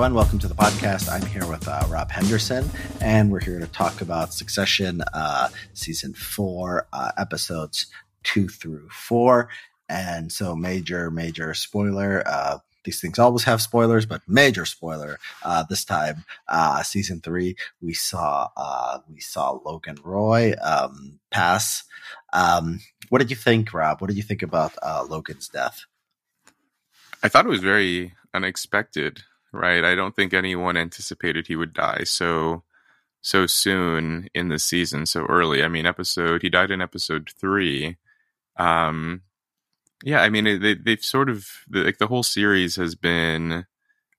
Everyone. Welcome to the podcast. I'm here with uh, Rob Henderson, and we're here to talk about Succession uh, season four, uh, episodes two through four. And so, major, major spoiler. Uh, these things always have spoilers, but major spoiler uh, this time. Uh, season three, we saw we saw Logan Roy um, pass. Um, what did you think, Rob? What did you think about Logan's death? I thought it was very unexpected, right? I don't think anyone anticipated he would die so so soon in the season, so early. I mean, episode he died in episode three. Um, yeah, I mean, they they've sort of like the whole series has been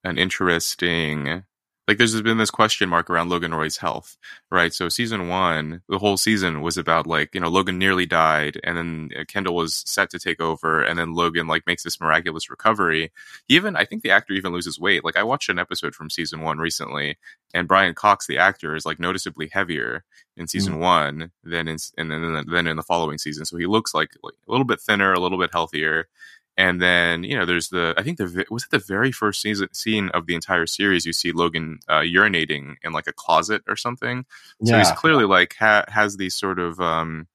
an interesting like there's been this question mark around Logan Roy's health, right? So season one, the whole season was about like you know Logan nearly died, and then uh, Kendall was set to take over, and then Logan like makes this miraculous recovery. He even I think the actor even loses weight. Like I watched an episode from season one recently, and Brian Cox, the actor, is like noticeably heavier in season mm. one than in and then then in the following season. So he looks like, like a little bit thinner, a little bit healthier and then you know there's the i think the was it the very first season, scene of the entire series you see logan uh, urinating in like a closet or something? So yeah. he's clearly like ha- has these sort of um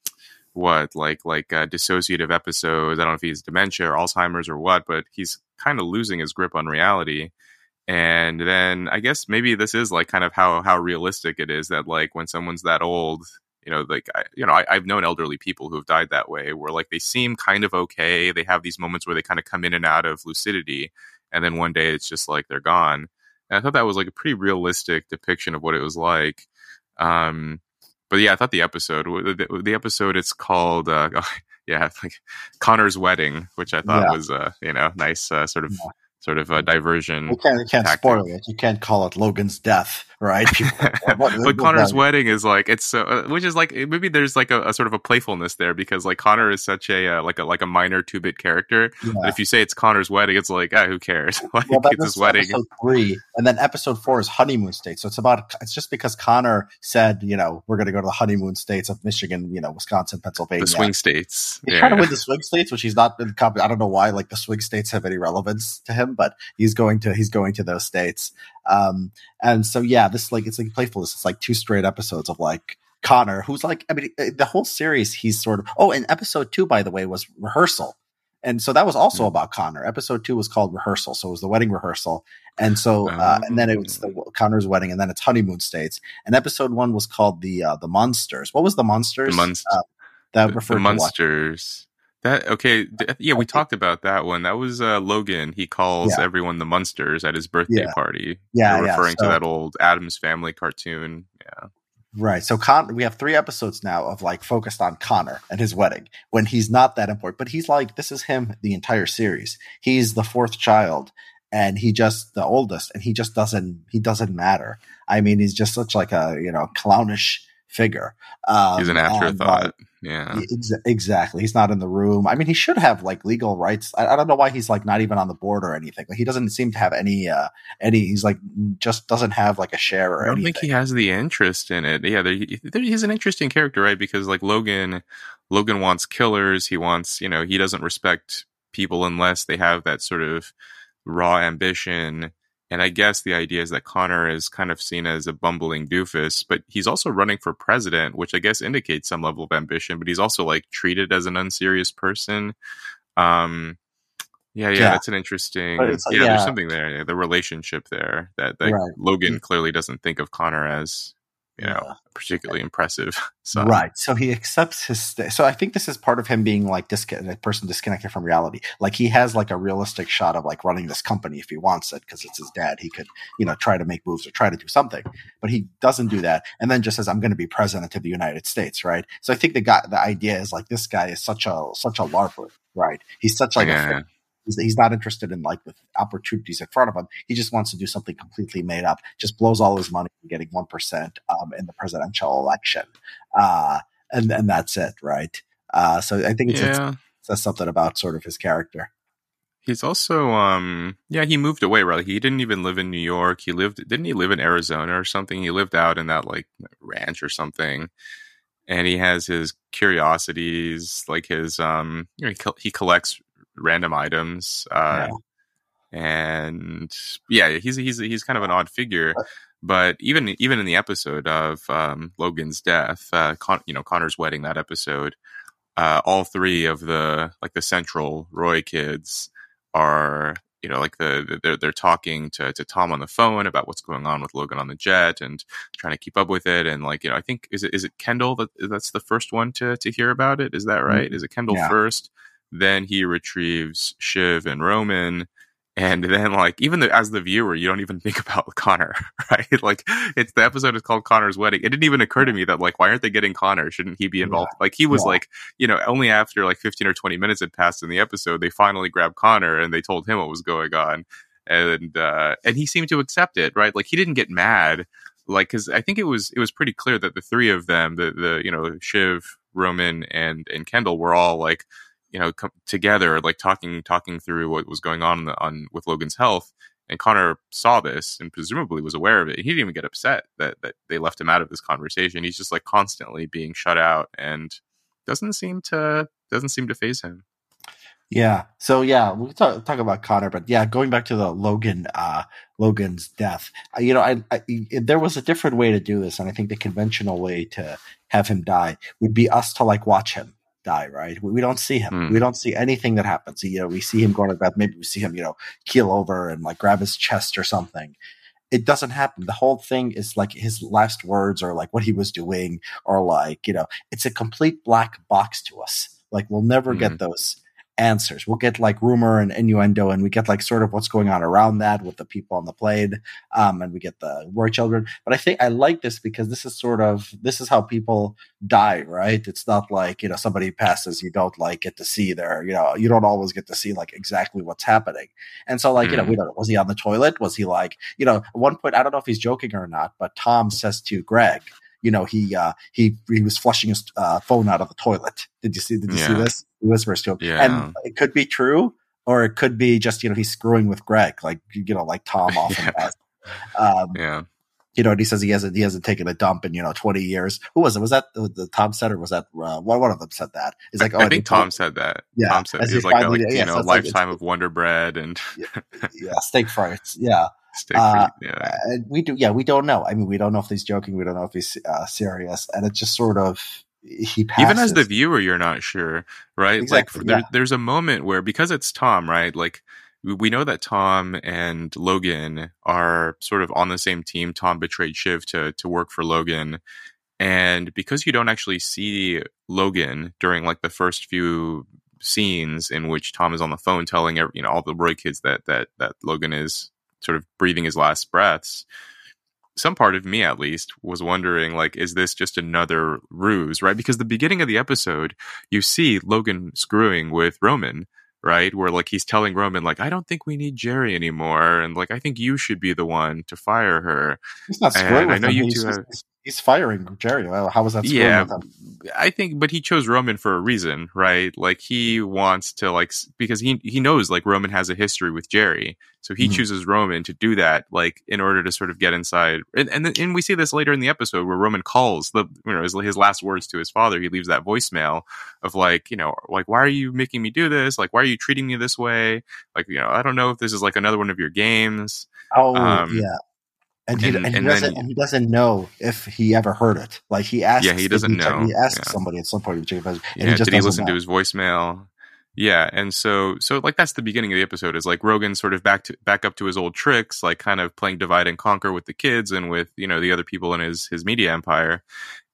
what like like uh, dissociative episodes. I don't know if he's dementia or alzheimer's or what but he's kind of losing his grip on reality. And then i guess maybe this is like kind of how how realistic it is that like when someone's that old you know like I, you know I, have known elderly people who have died that way where like they seem kind of okay. They have these moments where they kind of come in and out of lucidity and then one day it's just like they're gone. And i thought that was like a pretty realistic depiction of what it was like um but yeah i thought the episode the, the episode it's called uh yeah like connor's wedding which i thought yeah. was uh you know nice uh, sort of yeah sort of a diversion. You can't, you can't spoil it. You can't call it Logan's death, right? but Connor's wedding is like it's so, uh, which is like maybe there's like a, a, sort of a playfulness there because like Connor is such a uh, like a like a minor two bit character. Yeah. if you say it's Connor's wedding, it's like ah, who cares? like well, it's his wedding. Episode three, and then episode four is honeymoon state. So it's about it's just because Connor said you know we're going to go to the honeymoon states of Michigan, you know, Wisconsin, Pennsylvania, the swing states. He's yeah. trying to win the swing states, which he's not. I don't know why like the swing states have any relevance to him, but he's going to he's going to those states. Um, and so yeah, this like it's like playfulness. It's like two straight episodes of like Connor, who's like I mean uh, the whole series. He's sort of oh, and episode two by the way was rehearsal. And so that was also mm-hmm. about Connor. Episode two was called rehearsal, so it was the wedding rehearsal, and so uh, and then it was the Connor's wedding, and then it's honeymoon states. And episode one was called the uh, the Munsters. What was the Munsters? The Munsters. Uh, that referred the Munsters. That okay? Yeah, we talked about that one. That was uh, Logan. He calls yeah. everyone the Munsters at his birthday yeah. party. Yeah, referring yeah. So, to that old Addams Family cartoon. Yeah. Right. So Con- we have three episodes now of like focused on Connor and his wedding when he's not that important, but he's like this is him the entire series. He's the fourth child and he just the oldest and he just doesn't he doesn't matter. I mean, he's just such like a, you know, clownish figure. Um, He's an afterthought. And, uh, yeah, ex- exactly. He's not in the room. I mean, he should have like legal rights. I, I, don't know why he's like not even on the board or anything. Like he doesn't seem to have any. uh Any. He's like just doesn't have like a share or. I don't anything. think he has the interest in it. Yeah, there, there, he's an interesting character, right? Because like Logan, Logan wants killers. He wants, you know, he doesn't respect people unless they have that sort of raw ambition and I guess the idea is that Connor is kind of seen as a bumbling doofus, but he's also running for president, which I guess indicates some level of ambition, but he's also like treated as an unserious person. Um, yeah, yeah, yeah. that's an interesting. yeah, yeah, there's something there. The relationship there that, that right. Logan clearly doesn't think of Connor as you know, yeah. particularly impressive. So. Right. So he accepts his. St- so I think this is part of him being like disconnected, a person disconnected from reality. Like he has like a realistic shot of like running this company if he wants it because it's his dad. He could, you know, try to make moves or try to do something, but he doesn't do that. And then just says, "I'm going to be president of the United States." Right. So I think the guy, the idea is like this guy is such a such a larper. Right. He's such like yeah. a He's, he's not interested in like the opportunities in front of him. He just wants to do something completely made up. Just blows all his money getting one percent um, in the presidential election, uh, and and that's it, right? Uh, so I think it's, yeah. it's, says something about sort of his character. He's also, um, yeah, he moved away, right? He didn't even live in New York. He lived, didn't he live in Arizona or something? He lived out in that like ranch or something. And he has his curiosities, like his, um, you know, he, he collects random items. Uh, yeah. and yeah, he's he's he's kind of an odd figure. But even even in the episode of um, Logan's death, uh, Con- you know Connor's wedding, that episode, uh, all three of the like the central Roy kids are you know like the they're they're talking to to Tom on the phone about what's going on with Logan on the jet and trying to keep up with it and like you know I think is it is it Kendall that that's the first one to to hear about it is that mm-hmm. right is it Kendall yeah. first then he retrieves Shiv and Roman and then like even the, as the viewer you don't even think about connor right? Like it's the episode is called connor's wedding. It didn't even occur to me that like why aren't they getting connor? Shouldn't he be involved? Yeah. like he was yeah. like you know only after like 15 or 20 minutes had passed in the episode they finally grabbed connor and they told him what was going on. And uh and he seemed to accept it right? Like he didn't get mad like because i think it was it was pretty clear that the three of them the the you know shiv roman and and kendall were all like you know together like talking talking through what was going on on with Logan's health and Connor saw this and presumably was aware of it. He didn't even get upset that that they left him out of this conversation. He's just like constantly being shut out and doesn't seem to doesn't seem to phase him. Yeah. So yeah, we'll talk, talk about Connor, but yeah, going back to the Logan, uh, Logan's death, you know, I, I, there was a different way to do this, and I think the conventional way to have him die would be us to like watch him die, right? We, we don't see him. Mm. We don't see anything that happens. You know, we see him going to bed. Maybe we see him, you know, keel over and like grab his chest or something. It doesn't happen. The whole thing is like his last words or like what he was doing or like, you know, it's a complete black box to us. Like we'll never mm. get hmm. those answers. We'll get like rumor and innuendo, and we get like sort of what's going on around that with the people on the plane, um, and we get the Roy children. But I think I like this because this is sort of this is how people die, right? It's not like you know somebody passes, you don't like get to see their, you know, you don't always get to see like exactly what's happening. And so like mm. you know, we mm-hmm. don't was he on the toilet? Was he like you know, at one point I don't know if he's joking or not, but Tom says to Greg you know, he uh, he he was flushing his uh, phone out of the toilet. Did you see? Did you yeah. see this? Whispers to him, yeah. and it could be true, or it could be just you know he's screwing with Greg, like you know, like Tom often yeah. does. Um, yeah. You know, and he says he hasn't he hasn't taken a dump in you know twenty years. Who was it? Was that the, Tom said or was that uh, one one of them said that? He's like, oh, I, I think Tom said that. Yeah, Tom said he was like, like you know, lifetime like, of Wonder Bread and yeah, yeah, steak fries. Yeah, uh, yeah. we do, yeah, we don't know. I mean, we don't know if he's joking. We don't know if he's uh, serious, and it just sort of he passes. even as the viewer, you're not sure, right? Exactly, like, yeah. there's a moment where because it's Tom, right? Like we know that Tom and Logan are sort of on the same team. Tom betrayed Shiv to to work for Logan, and because you don't actually see Logan during like the first few scenes in which Tom is on the phone telling every, you know all the Roy kids that that that Logan is sort of breathing his last breaths some part of me at least was wondering like is this just another ruse right because the beginning of the episode you see logan screwing with roman right where like he's telling roman like i don't think we need Gerri anymore and like i think you should be the one to fire her he's not screwing i know him. you two have, he's firing Gerri. How was that? Yeah, I think, but he chose Roman for a reason, right? Like he wants to like because he he knows like Roman has a history with Gerri, so he mm-hmm. chooses Roman to do that, like in order to sort of get inside. And and, and we see this later in the episode where Roman calls the you know his, his last words to his father. He leaves that voicemail of like you know like why are you making me do this? Like why are you treating me this way? Like you know I don't know if this is like another one of your games. Oh um, yeah and he, and, and, he doesn't then, and he doesn't know if he ever heard it. Like he asks, yeah, he doesn't know. He asks yeah. somebody at some point, and yeah, he just did he listen know. to his voicemail? Yeah, and so so like that's the beginning of the episode is like Logan sort of back to back up to his old tricks, like kind of playing divide and conquer with the kids and with you know the other people in his his media empire.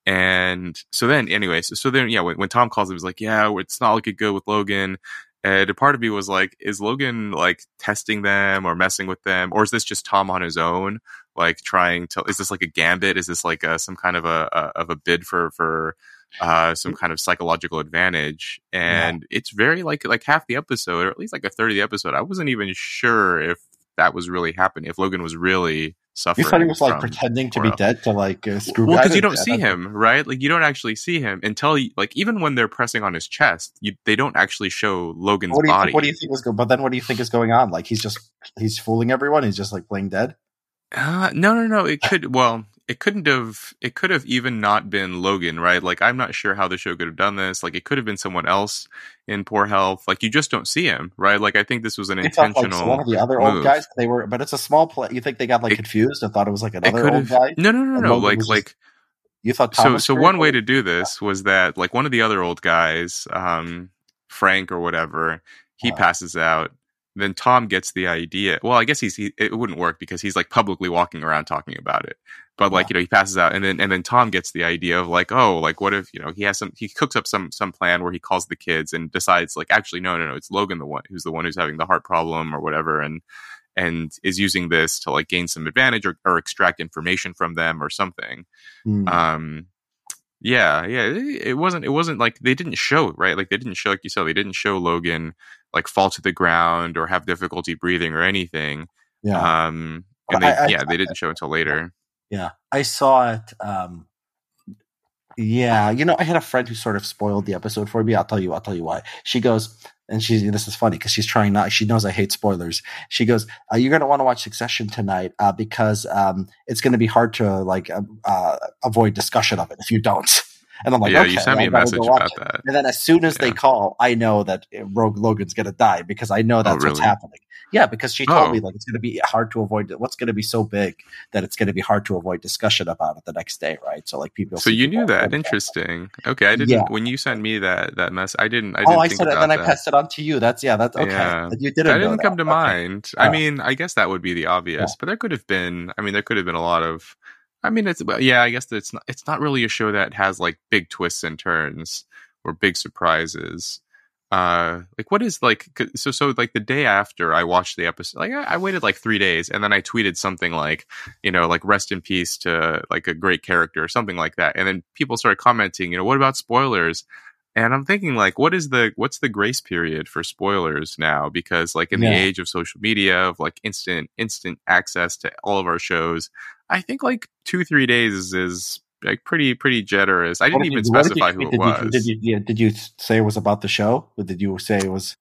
And so then, anyway, so, so then, yeah, when, when Tom calls him, he's like, yeah, it's not looking good with Logan. And a part of me was like, is Logan like testing them or messing with them, or is this just Tom on his own? Like trying to is this like a gambit? Is this like a, some kind of a, a of a bid for for uh, some kind of psychological advantage? And yeah. it's very like like half the episode or at least like a third of the episode i wasn't even sure if that was really happening if logan was really suffering you thought he was like pretending to be dead to like uh, screw well because you don't see him right? Like you don't actually see him until like even when they're pressing on his chest you, they don't actually show logan's what body what do you think was going but then what do you think is going on? Like he's just he's fooling everyone he's just like playing dead uh, no, no, no. It could. Well, it couldn't have it could have even not been Logan, right? Like I'm not sure how the show could have done this. Like it could have been someone else in poor health. Like you just don't see him, right? Like I think this was an They thought, intentional. like, one of the other move. old guys. They were, but it's a small play. You think they got like It- confused and thought it was like another old guy? no no no no like just like You thought so Thomas so Cruise one way to do this was that like one of the other old guys, um, Frank or whatever, he passes out. Then Tom gets the idea. Well, I guess he's he, it wouldn't work because he's like publicly walking around talking about it. But like Yeah. you know, he passes out, and then and then Tom gets the idea of like, oh, like what if you know he has some he cooks up some some plan where he calls the kids and decides like actually no no no it's Logan the one who's the one who's having the heart problem or whatever and and is using this to like gain some advantage or, or extract information from them or something Hmm. um yeah yeah it, it wasn't it wasn't like they didn't show right like they didn't show like you said they didn't show logan like fall to the ground or have difficulty breathing or anything yeah. um and they I- I- yeah they didn't show until later Yeah, I saw it. Um, yeah, you know, I had a friend who sort of spoiled the episode for me. I'll tell you. I'll tell you why. She goes, and she's this is funny because she's trying not. She knows I hate spoilers. She goes, uh, "You're going to want to watch Succession tonight uh, because um, it's going to be hard to like uh, uh, avoid discussion of it if you don't." And I'm like, yeah okay, you sent me I a message about it. that And then as soon as they call, I know that Rogue Logan's going to die because I know oh, that's what's really? happening. Yeah, because she told Oh. me like it's going to be hard to avoid. What's going to be so big that it's going to be hard to avoid discussion about it the next day, right? So like people. so you knew that interesting okay i didn't Yeah. when you sent me that that mess i didn't i Oh, didn't I think said it, then I passed it on to you. That's yeah, that's okay. Yeah. You didn't. that didn't that. come to Okay. mind. I Oh. mean, I guess that would be the obvious, but there could have been. I mean, there could have been a lot of. I mean, it's well, yeah. I guess it's not. It's not really a show that has like big twists and turns or big surprises. Uh, like what is like so so like the day after I watched the episode, like I, I waited like three days and then I tweeted something like, you know, like rest in peace to like a great character or something like that, and then people started commenting, you know, what about spoilers? And I'm thinking like, what is the what's the grace period for spoilers now? Because like in the age of social media, of like instant instant access to all of our shows, I think like two three days is like pretty pretty generous. I didn't did even you- what did specify you, who it did was. You, did you yeah, did you say it was about the show? Or did you say it was?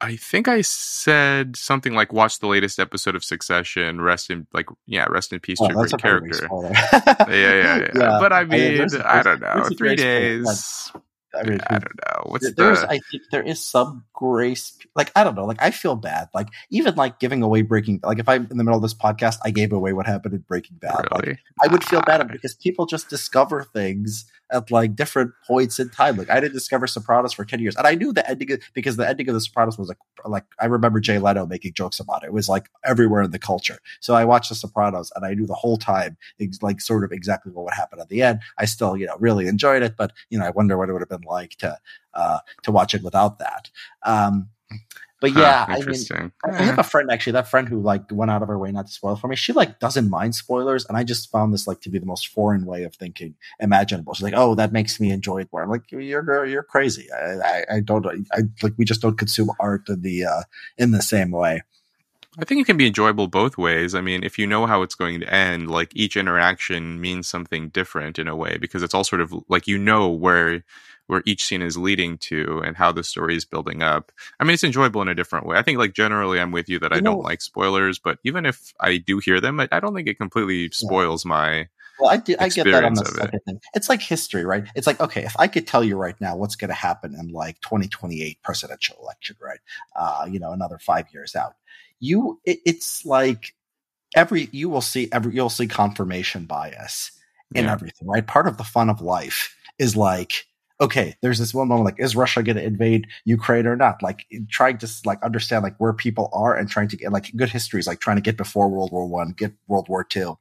I think I said something like, "Watch the latest episode of Succession. Rest in like yeah, rest in peace Oh, to a great character." Yeah, yeah, yeah, Yeah. But I I mean, mean, there's a- I don't know. Three grace period, days. I mean, I don't know. What's there's the? I think there is some grace like I don't know like I feel bad like even like giving away Breaking like if I'm in the middle of this podcast I gave away what happened in Breaking Bad like? I would feel bad Ah. because people just discover things at like different points in time. Like I didn't discover Sopranos for ten years, and I knew the ending because the ending of the Sopranos was like like I remember Jay Leno making jokes about it. It was like everywhere in the culture. So I watched the Sopranos, and I knew the whole time like sort of exactly what would happen at the end. I still you know really enjoyed it, but you know I wonder what it would have been like to uh to watch it without that. Um, but Huh, yeah, I mean. I have a friend actually, that friend who like went out of her way not to spoil for me. She like doesn't mind spoilers, and I just found this like to be the most foreign way of thinking imaginable. She's like, "Oh, that makes me enjoy it more." I'm like, "You're you're crazy. I, I, I don't. I like we just don't consume art in the uh, in the same way." I think it can be enjoyable both ways. I mean, if you know how it's going to end, like each interaction means something different in a way because it's all sort of like you know where where each scene is leading to and how the story is building up. I mean, it's enjoyable in a different way. I think like generally I'm with you that I You don't know- like spoilers, but even if I do hear them, I, I don't think it completely spoils my Well, I, did, I get that on the of it. thing. It's like history, right? It's like okay, if I could tell you right now what's going to happen in like 2028 presidential election, right? Uh, you know, another five years out, you it, it's like every you will see every you'll see confirmation bias in Yeah. everything, right? Part of the fun of life is like, okay, there's this one moment like, is Russia going to invade Ukraine or not? Like trying to like understand like where people are and trying to get like good histories, like trying to get before World War One, get World War Two,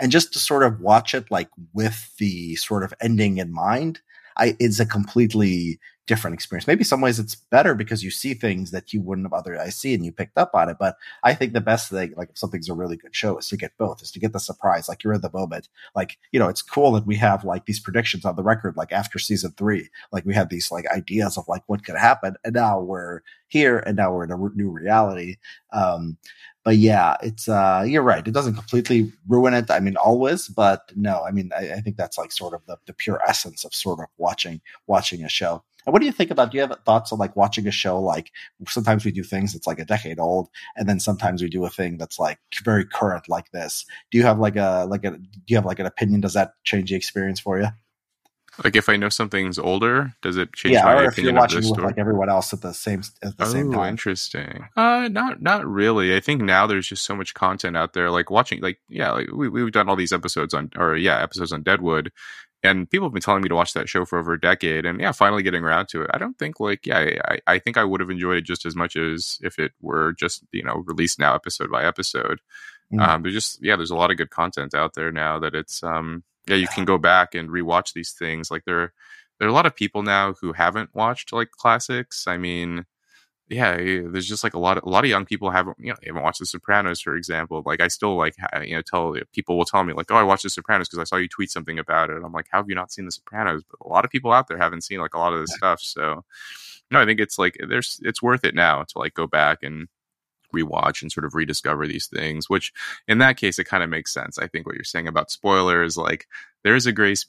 and just to sort of watch it like with the sort of ending in mind. I, it's a completely different experience. Maybe some ways it's better because you see things that you wouldn't have otherwise seen and you picked up on it. But I think the best thing, like if something's a really good show, is to get both, is to get the surprise. Like you're in the moment. Like, you know, it's cool that we have like these predictions on the record, like after season three, like we have these like ideas of like what could happen. And now we're here and now we're in a new reality. Um, but yeah, it's uh, you're right. It doesn't completely ruin it. I mean, always, but no. I mean, I, I think that's like sort of the, the pure essence of sort of watching watching a show. And what do you think about? Do you have thoughts on like watching a show? Like sometimes we do things that's like a decade old, and then sometimes we do a thing that's like very current, like this. Do you have like a like a do you have like an opinion? Does that change the experience for you? Like if I know something's older, does it change yeah, my or if you're watching with like everyone else at the same at the oh, same time? interesting. Uh, not not really. I think now there's just so much content out there. Like watching, like yeah, like we we've done all these episodes on, or yeah, episodes on Deadwood, and people have been telling me to watch that show for over a decade and yeah finally getting around to it i don't think like yeah i, I think i would have enjoyed it just as much as if it were just you know released now episode by episode mm. um there's just yeah there's a lot of good content out there now that it's um yeah you can go back and rewatch these things like there there are a lot of people now who haven't watched like classics i mean yeah, there's just like a lot of a lot of young people haven't you know haven't watched The Sopranos, for example. Like I still like you know tell people will tell me like, oh, I watched The Sopranos because I saw you tweet something about it. And I'm like, how have you not seen The Sopranos? But a lot of people out there haven't seen like a lot of this stuff. So no, I think it's like there's it's worth it now to like go back and rewatch and sort of rediscover these things. Which in that case, it kind of makes sense. I think what you're saying about spoilers, like there is a grace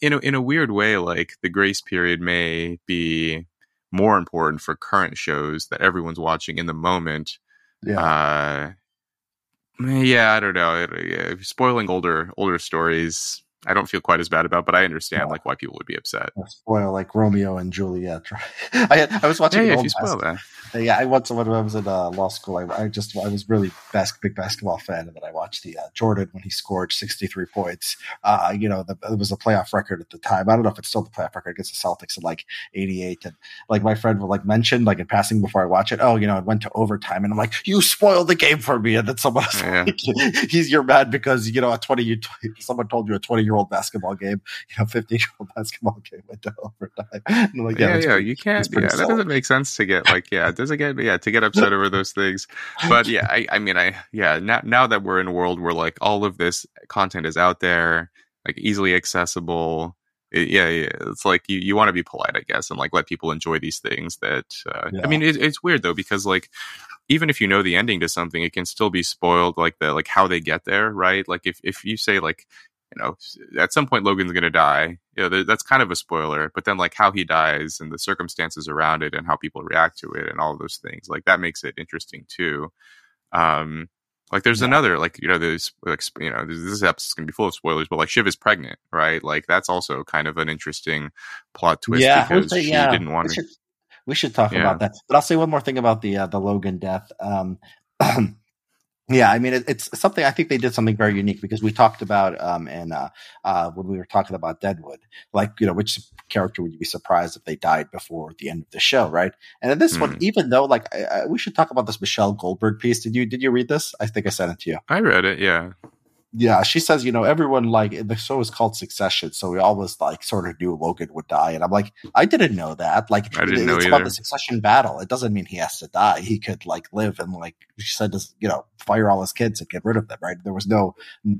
in a in a weird way, like the grace period may be more important for current shows that everyone's watching in the moment. Yeah. Uh, yeah, I don't know. Spoiling older older stories, I don't feel quite as bad about, but I understand yeah. like why people would be upset. Spoil like Romeo and Juliet. I I was watching. Yeah, yeah if you spoil that. Yeah, I once when I was in uh, law school, I, I, just I was really bas- big basketball fan, and then I watched the uh, Jordan when he scored sixty three points. Uh, you know, the, it was a playoff record at the time. I don't know if it's still the playoff record against the Celtics in like eighty eight. And like my friend would like mention like in passing before I watch it, oh, you know, it went to overtime, and I'm like, you spoiled the game for me, and then someone else yeah. like, he's your mad because you know a twenty you someone told you a twenty year old basketball game, you know, fifteen year old basketball game went to overtime. And like, yeah, yeah, yeah pretty, you can't. Yeah, that doesn't make sense to get like yeah does it get yeah to get upset over those things but yeah I, I mean i yeah now, now that we're in a world where like all of this content is out there like easily accessible it, yeah, yeah, it's like you, you want to be polite, I guess, and like let people enjoy these things. That uh, yeah. I mean, it, it's weird though because like even if you know the ending to something, it can still be spoiled. Like the like how they get there, right? Like if if you say like you know, at some point Logan's going to die. You know, that's kind of a spoiler, but then like how he dies and the circumstances around it and how people react to it and all those things, like that makes it interesting too. Um, like there's yeah. another, like, you know, there's like, you know, this episode's going to be full of spoilers, but like Shiv is pregnant, right? Like that's also kind of an interesting plot twist yeah, because say, she yeah. didn't want to. We should talk yeah. about that. But I'll say one more thing about the uh, the Logan death. Um, Yeah, I mean, it, it's something I think they did something very unique because we talked about um, in uh, uh, when we were talking about Deadwood, like you know, which character would you be surprised if they died before the end of the show, right? And in this mm. one, even though like I, I, we should talk about this Michelle Goldberg piece. Did you did you read this? I think I sent it to you. I read it. Yeah yeah, she says, you know, everyone like the show is called Succession, so we always like sort of knew Logan would die, and I'm like, I didn't know that. Like, I didn't it, know it's either. about the Succession battle. It doesn't mean he has to die. He could like live and like she said, just you know, fire all his kids and get rid of them. Right? There was no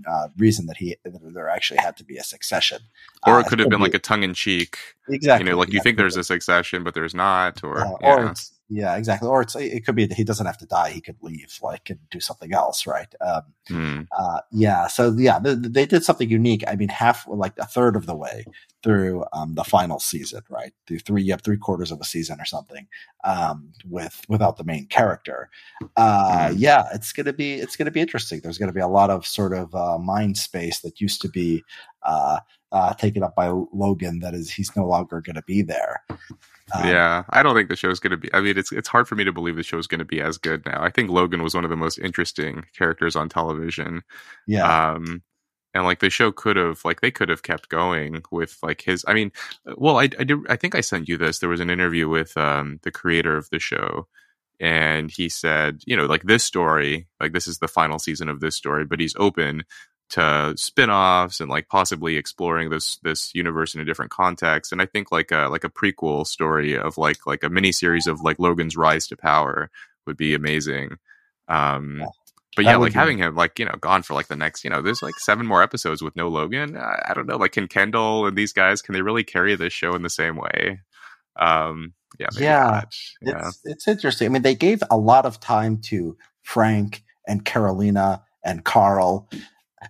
uh, reason that he that there actually had to be a succession, or uh, it could have been be, like a tongue in cheek. Exactly. You know, like you think there's a succession, but there's not, or uh, yeah. or yeah, exactly. Or it's it could be that he doesn't have to die; he could leave, like, and do something else, right? Um, mm. uh, yeah. So yeah, they, they, did something unique. I mean, half, like a third of the way through um, the final season, right? Through three, you have three quarters of a season or something um, with without the main character. Uh, mm. Yeah, it's gonna be it's gonna be interesting. There's gonna be a lot of sort of uh, mind space that used to be uh, uh, taken up by Logan. That is, he's no longer going to be there. Um, yeah, I don't think the show's going to be. I mean, it's it's hard for me to believe the show's going to be as good now. I think Logan was one of the most interesting characters on television. Yeah. Um, and like the show could have, like they could have kept going with like his. I mean, well, I I did. I think I sent you this. There was an interview with um the creator of the show, and he said, you know, like this story, like this is the final season of this story, but he's open to spin-offs and like possibly exploring this this universe in a different context and i think like a like a prequel story of like like a mini series of like logan's rise to power would be amazing um but yeah like be. having him like you know gone for like the next you know there's like seven more episodes with no logan I, I don't know like can kendall and these guys can they really carry this show in the same way um yeah yeah, yeah. It's, it's interesting i mean they gave a lot of time to frank and Karolina and Carl.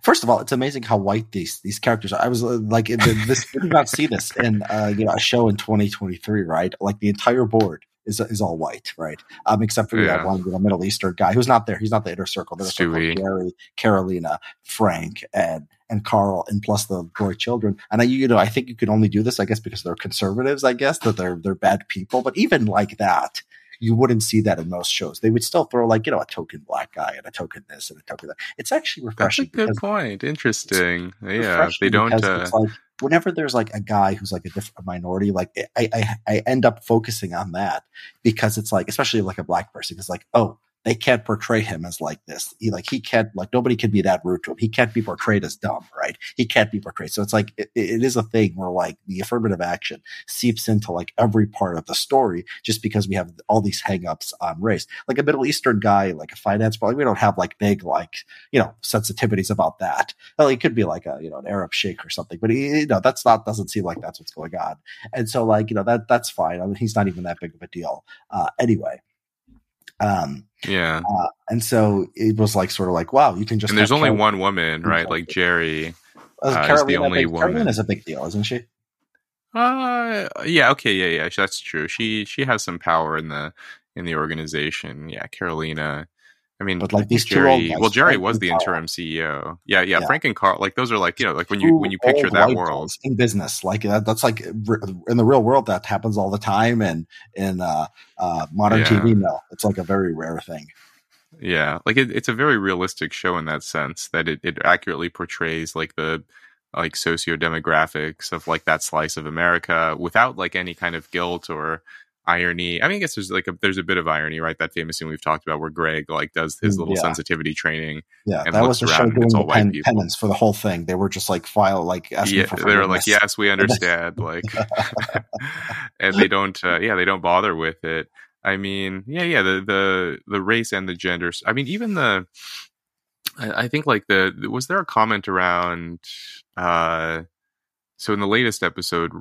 First of all, it's amazing how white these these characters are. I was uh, like, this did not see this in uh, you know a show in 2023, right? Like the entire board is is all white, right? Um, except for yeah. that one you know, Middle Eastern guy who's not there. He's not the inner circle. The inner circle Gerri, Karolina, Frank, and and Carl, and plus the boy children. And I, you know, I think you can only do this, I guess, because they're conservatives. I guess that they're they're bad people. But even like that, you wouldn't see that in most shows. They would still throw like you know a token black guy and a token this and a token that. It's actually refreshing. That's a good point. Interesting. Yeah, they don't. Uh... Like, whenever there's like a guy who's like a different minority, like I, I I end up focusing on that because it's like especially like a black person, it's like oh they can't portray him as like this. He like he can't like nobody can be that rude to him. He can't be portrayed as dumb, right? He can't be portrayed. So it's like it, it is a thing where like the affirmative action seeps into like every part of the story just because we have all these hangups on race. Like a Middle Eastern guy, like a finance, but like we don't have like big like you know sensitivities about that. Well, he could be like a you know an Arab sheikh or something, but he, you know that's not doesn't seem like that's what's going on. And so like you know that that's fine. I mean, he's not even that big of a deal uh, anyway. Um, yeah. Uh, and so it was like sort of like, wow, you can just. And there's only one woman, right? Like Gerri uh, is the only big, woman. is a big deal, isn't she? Uh, yeah. Okay. Yeah. Yeah. That's true. She she has some power in the in the organization. Yeah. Karolina. I mean, but like these Gerri, two well, Gerri was the interim CEO. Yeah, yeah, yeah, Frank and Carl, like those are like you know, like when you when you picture that world in business, like that, that's like in the real world that happens all the time, and in uh, uh, modern yeah. TV, no, it's like a very rare thing. Yeah, like it, it's a very realistic show in that sense that it, it accurately portrays like the like socio demographics of like that slice of America without like any kind of guilt or irony. I mean, I guess there's like a, there's a bit of irony, right? That famous scene we've talked about where Greg like does his mm, little yeah. sensitivity training. Yeah, and that was the show doing the pen, penance for the whole thing. They were just like file like asking yeah, for they were like, yes, we understand, like, and they don't, uh, yeah, they don't bother with it. I mean, yeah, yeah, the the the race and the genders. I mean, even the. I, I think like the was there a comment around uh so in the latest episode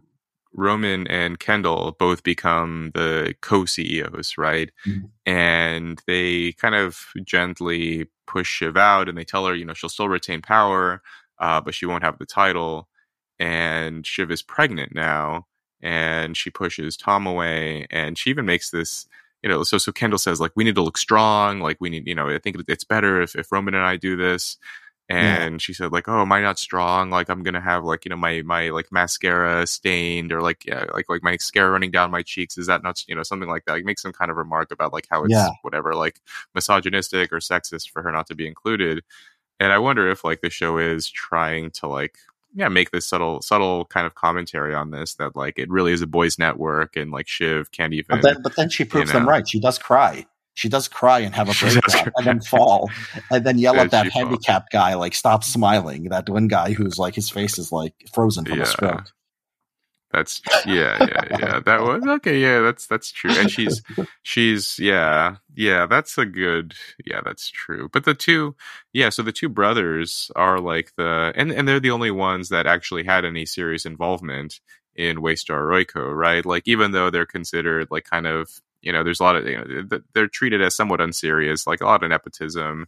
Roman and Kendall both become the co CEOs, right? Mm-hmm. And they kind of gently push Shiv out and they tell her, you know, she'll still retain power, uh, but she won't have the title. And Shiv is pregnant now and she pushes Tom away. And she even makes this, you know, so, so Kendall says, like, we need to look strong. Like, we need, you know, I think it's better if, if Roman and I do this and yeah. she said like oh am i not strong? Like i'm gonna have like you know my my like mascara stained or like yeah like like my mascara running down my cheeks. Is that not you know something like that? Like make some kind of remark about like how it's yeah. whatever like misogynistic or sexist for her not to be included. And i wonder if like the show is trying to like yeah make this subtle subtle kind of commentary on this that like it really is a boys network and like shiv can't even but then, but then she proves you know, them right. She does cry she does cry and have a breakdown and then fall and then yell at that handicapped guy like stop smiling. That one guy who's like his face is like frozen from yeah. a stroke. That's yeah yeah yeah. That was okay yeah that's that's true. And she's she's yeah yeah that's a good yeah that's true. But the two yeah so the two brothers are like the and and they're the only ones that actually had any serious involvement in Waystar Royco, right? Like even though they're considered like kind of you know, there's a lot of you know, they're treated as somewhat unserious, like a lot of nepotism,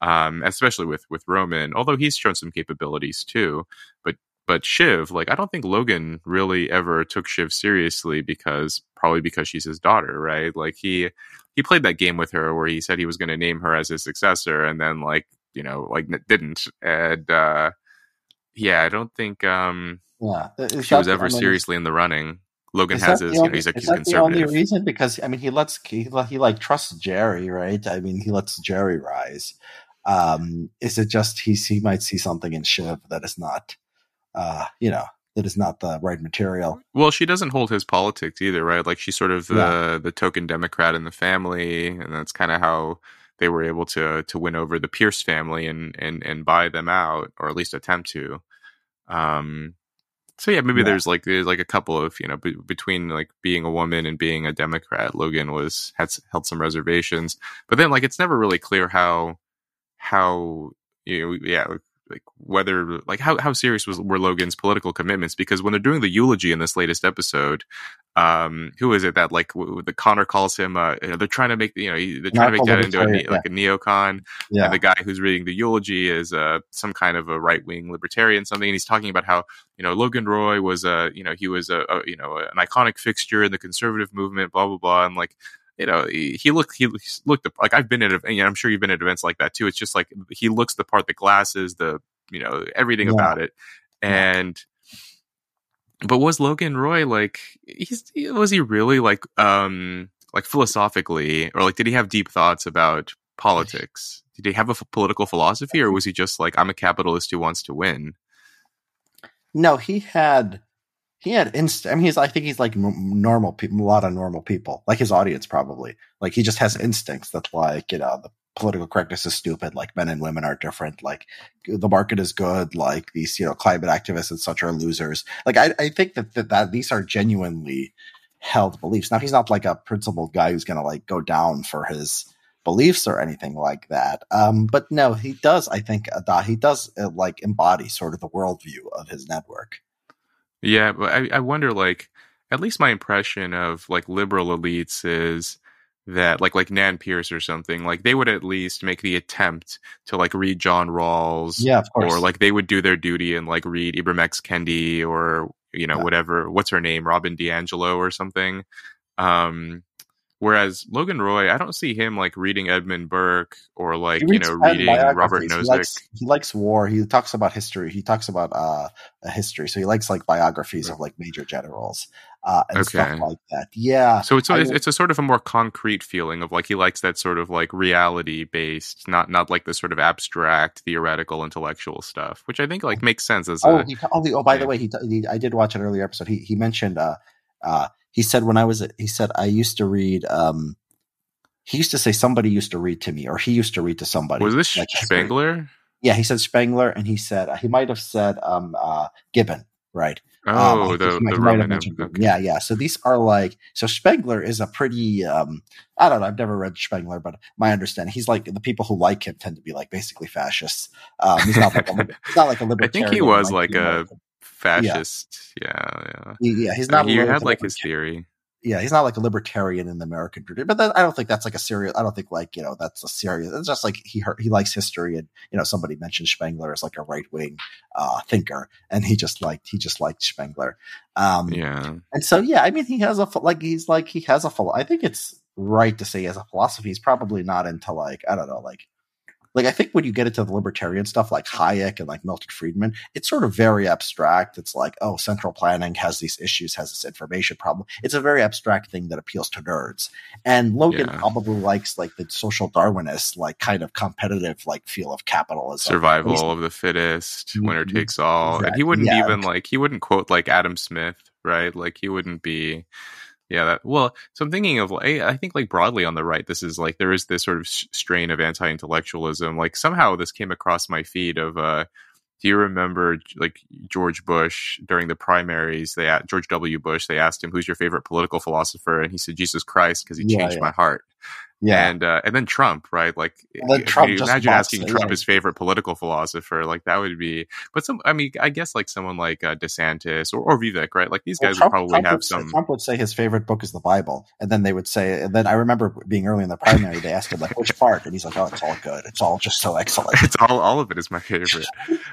um, especially with with Roman. Although he's shown some capabilities too, but but Shiv, like I don't think Logan really ever took Shiv seriously because probably because she's his daughter, right? Like he he played that game with her where he said he was going to name her as his successor, and then like you know like didn't, and uh, yeah, I don't think um, yeah, she was ever I mean, seriously in the running. Logan is has his, only, you know, he's, like, he's conservative. the only reason? Because I mean, he lets he, he like trusts Gerri, right? I mean, he lets Gerri rise. Um, is it just he he might see something in Shiv that is not, uh, you know, that is not the right material. Well, she doesn't hold his politics either, right? Like she's sort of the yeah. the token Democrat in the family, and that's kind of how they were able to to win over the Pierce family and and and buy them out, or at least attempt to. Um, so yeah, maybe yeah. there's like there's like a couple of you know b- between like being a woman and being a Democrat, Logan was had held some reservations, but then like it's never really clear how how you know yeah like whether like how how serious was were Logan's political commitments? Because when they're doing the eulogy in this latest episode, um, who is it that like w- the Connor calls him? Uh, you know, they're trying to make you know they're trying to make that into a, yeah. like a neocon, yeah. and the guy who's reading the eulogy is uh some kind of a right wing libertarian something, and he's talking about how you know Logan Roy was a you know he was a, a you know an iconic fixture in the conservative movement, blah blah blah, and like you know, he, he looked he looked like I've been at, you know, I'm sure you've been at events like that too. It's just like he looks the part, the glasses, the you know, everything yeah. about it, and. But was Logan Roy like? He's was he really like um like philosophically, or like did he have deep thoughts about politics? Did he have a f- political philosophy, or was he just like I'm a capitalist who wants to win? No, he had he had inst. I mean, he's. I think he's like normal people. A lot of normal people, like his audience, probably. Like he just has instincts that, like you know, the political correctness is stupid. Like men and women are different. Like the market is good. Like these, you know, climate activists and such are losers. Like I, I think that, that that these are genuinely held beliefs. Now he's not like a principled guy who's gonna like go down for his beliefs or anything like that. Um, but no, he does. I think uh, he does uh, like embody sort of the worldview of his network. Yeah, but I, I wonder, like, at least my impression of like liberal elites is that like like Nan Pierce or something, like they would at least make the attempt to like read John Rawls, yeah, or like they would do their duty and like read Ibram X Kendi or you know yeah. whatever what's her name Robin DiAngelo or something. Um, Whereas Logan Roy, I don't see him like reading Edmund Burke or like you know reading Robert Nozick. He likes, he likes, war. He talks about history. He talks about uh, history. So he likes like biographies of like major generals uh, and okay. stuff like that. Yeah. So it's a, it's a sort of a more concrete feeling of like he likes that sort of like reality based, not not like the sort of abstract, theoretical, intellectual stuff, which I think like makes sense as. Oh, a, he, oh, oh by yeah. the way, he, he, I did watch an earlier episode. He he mentioned uh, uh, he said when I was he said I used to read um he used to say somebody used to read to me or he used to read to somebody. Was this like Spengler? Yeah, he said Spengler and he said uh, he might have said um uh Gibbon, right? Oh, um, the, the Roman. Okay. Yeah, yeah. So these are like so Spengler is a pretty um I don't know, I've never read Spengler, but my understanding he's like the people who like him tend to be like basically fascists. Um he's not like a, he's not like a libertarian. I think he was like, like a fascist. Yeah, yeah. Yeah, yeah he's not. He had like his theory. Yeah, he's not like a libertarian in the American tradition, but that, I don't think that's like a serious. I don't think like you know that's a serious. It's just like he he likes history, and you know somebody mentioned Spengler as like a right wing uh, thinker, and he just liked he just liked Spengler. Um, yeah, and so yeah, I mean he has a like he's like he has a I think it's right to say he has a philosophy. He's probably not into like I don't know like like I think when you get into the libertarian stuff like Hayek and like Milton Friedman, it's sort of very abstract. It's like, oh, central planning has these issues, has this information problem. It's a very abstract thing that appeals to nerds. And Logan yeah. probably likes like the social Darwinist, like kind of competitive like feel of capitalism. Survival of the fittest, mm-hmm. winner takes all. Exactly. And he wouldn't yeah. even like he wouldn't quote like Adam Smith, right? Like he wouldn't be yeah, that, well, so I'm thinking of, I, I think like broadly on the right, this is like, there is this sort of strain of anti-intellectualism. Like somehow this came across my feed of, uh, do you remember like George Bush during the primaries? They George W. Bush. They asked him, "Who's your favorite political philosopher?" And he said, "Jesus Christ," because he yeah, changed yeah. my heart. Yeah, and uh, and then Trump, right? Like, Trump imagine asking Trump yeah. his favorite political philosopher. Like that would be. But some, I mean, I guess like someone like uh, DeSantis or, or Vivek, right? Like these well, guys Trump, would probably Trump have would some. Trump would say his favorite book is the Bible, and then they would say, and then I remember being early in the primary, they asked him like which part, and he's like, "Oh, it's all good. It's all just so excellent. it's all all of it is my favorite."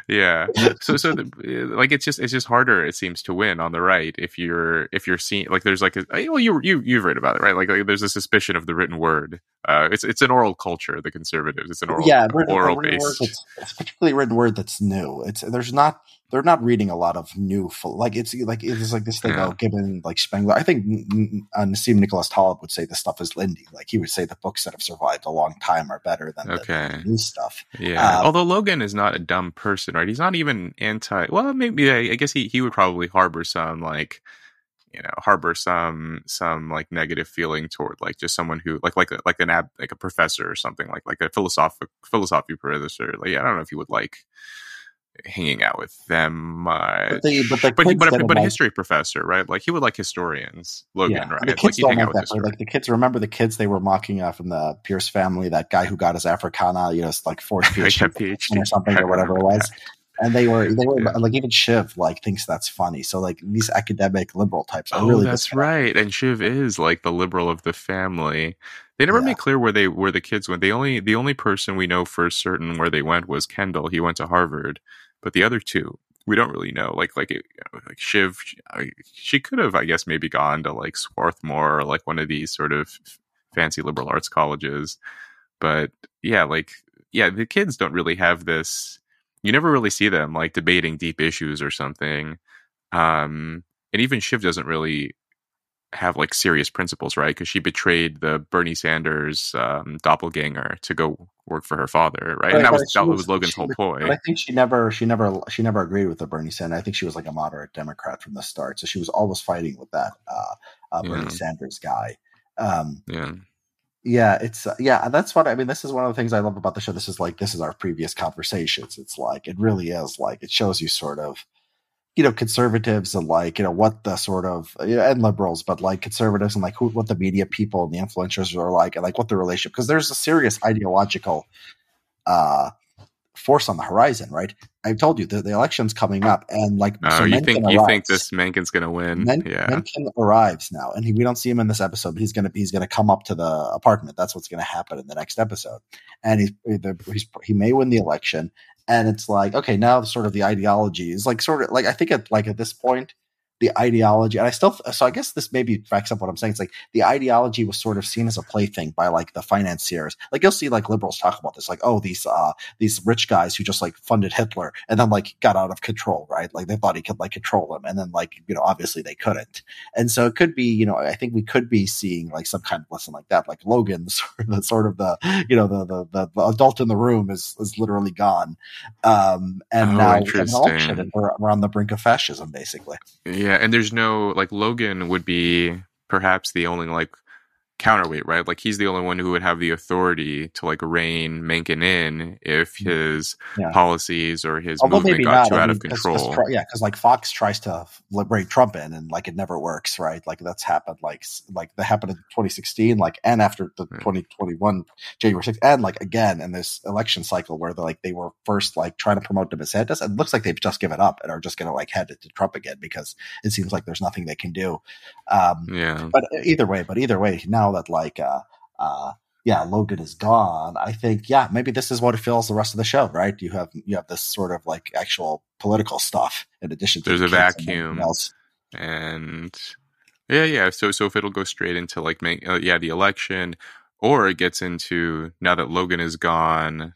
yeah. So so the, like it's just it's just harder it seems to win on the right if you're if you're seeing like there's like a well you you you've read about it right like, like there's a suspicion of the written word. Uh, it's it's an oral culture. The conservatives. It's an oral yeah, written, oral based. It's particularly written word that's new. It's there's not they're not reading a lot of new like it's like it's like this thing yeah. of given like Spengler. I think uh, Nassim Nicholas Taleb would say the stuff is Lindy. Like he would say the books that have survived a long time are better than okay. the, the new stuff. Yeah. Uh, Although Logan is not a dumb person, right? He's not even anti. Well, maybe I, I guess he he would probably harbor some like you know harbor some some like negative feeling toward like just someone who like like like an ab like a professor or something like like a philosophic philosophy professor like i don't know if you would like hanging out with them much. But the- but the but, he- but, didn't but a like- history professor, right? Like he would like historians. Logan, yeah, right? the kids he'd don't hang out like with that. Like the kids, remember the kids they were mocking uh, from the Pierce family, that guy who got his Africana, you know, like fourth Yeah, PhD PhD or something or whatever it was. And they were, they were Yeah. like even Shiv like thinks that's funny. So like these academic liberal types are Oh, really that's disconnected. right. And Shiv is like the liberal of the family. They never Yeah. make clear where they where the kids went. The only the only person we know for certain where they went was Kendall. He went to Harvard, but the other two we don't really know. Like like it, like Shiv, she could have I guess maybe gone to like Swarthmore or like one of these sort of fancy liberal arts colleges. But yeah, like yeah, the kids don't really have this. You never really see them like debating deep issues or something. Um, and even Shiv doesn't really have like serious principles, right? Because she betrayed the Bernie Sanders um, doppelganger to go work for her father, right? Right, and that was that was- was Logan's she whole ploy. I think she never, she never, she never agreed with the Bernie Sanders. I think she was like a moderate Democrat from the start, so she was always fighting with that uh, uh, Bernie Yeah. Sanders guy. Um, yeah, yeah, it's uh, yeah, that's what I mean. This is one of the things I love about the show. This is like this is our previous conversations. It's like it really is like it shows you sort of you know conservatives and like you know what the sort of you know, and liberals, but like conservatives and like who what the media people and the influencers are like and like what the relationship because there's a serious ideological uh force on the horizon, right? I've told you the, the election's coming up, and like oh, so you think you think this Mencken's gonna win? Men- yeah, Mencken arrives now, and he, we don't see him in this episode, but he's gonna he's gonna come up to the apartment. That's what's gonna happen in the next episode, and he's, eh, he's he may win the election, and it's like okay, now sort of the ideology is like sort of like I think at like at this point. The ideology, and I still, so I guess this maybe backs up what I'm saying. It's like the ideology was sort of seen as a plaything by like the financiers. Like you'll see like liberals talk about this, like, oh, these, uh, these rich guys who just like funded Hitler and then like got out of control, right? Like they thought he could like control them. And then like, you know, obviously they couldn't. And so it could be, you know, I think we could be seeing like some kind of lesson like that. Like Logan, sort of the sort of the, you know, the, the, the, the adult in the room is, is literally gone. Um, and Oh, now an election and we're, we're on the brink of fascism, basically. Yeah. And there's no like Logan would be perhaps the only like counterweight, right? Like he's the only one who would have the authority to like rein Mencken in if his Mm. Yeah. policies or his Although movement got not. too I out mean, of 'cause- 'cause control. Tru- yeah, because like Fox tries to liberate Trump in, and like it never works, right? Like that's happened, like like that happened in 2016, like and after the Yeah. 2021 January 6th, and like again in this election cycle where they like they were first like trying to promote DeSantis, and it looks like they've just given up and are just going to like head it to Trump again because it seems like there's nothing they can do. Um, yeah. but either way, but either way, now that like uh uh yeah, Logan is gone. I think yeah, maybe this is what it fills the rest of the show, right? You have you have this sort of like actual political stuff in addition to There's the a and vacuum. else. and yeah yeah so so if it'll go straight into like make uh, yeah the election or it gets into now that logan is gone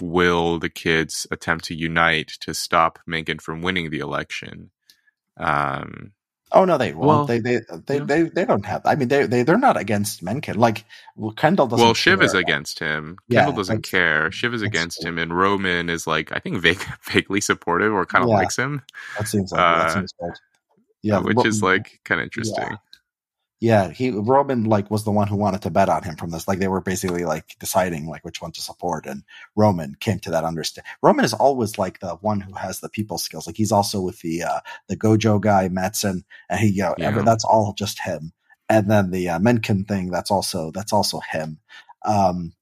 will the kids attempt to unite to stop Mencken from winning the election um Oh no, they won't. Well, they they they, yeah. they they don't have. I mean, they they they're not against Mencken. Like well, Kendall doesn't. well shiv is against him Yeah, kendall doesn't care shiv is against true. him and roman is like i think vague, vaguely supportive or kind of Yeah. likes him That seems like uh, that seems good. Yeah, which Ro- is like kind of interesting Yeah, he Roman like was the one who wanted to bet on him from this. Like they were basically like deciding like which one to support, and Roman came to that understand. Roman is always like the one who has the people skills. Like he's also with the uh the Gojo guy Matsson, and he you know Yeah. ever, that's all just him. And then the uh, Mencken thing that's also that's also him. Um,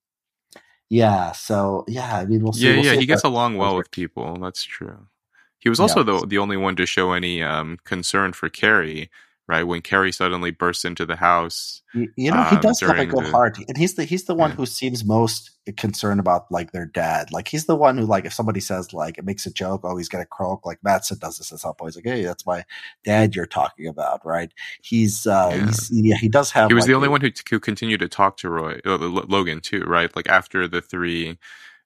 yeah, so yeah, I mean we'll see. yeah, we'll yeah, see he gets along well with people. That's true. He was Yeah. also the the only one to show any um, concern for Kerry, right? When Kerry suddenly bursts into the house. You, you know, he um, does have a good the- heart, and he's the he's the one Yeah. who seems most concerned about like their dad. Like he's the one who like if somebody says like it makes a joke, oh he's gonna croak. Like Matsson does this at some point. He's like, hey, that's my dad you're talking about, right? He's uh, Yeah. he's yeah, he does have. he was like, the only a- one who, who continued to talk to Roy, uh, L- Logan too, right? Like after the three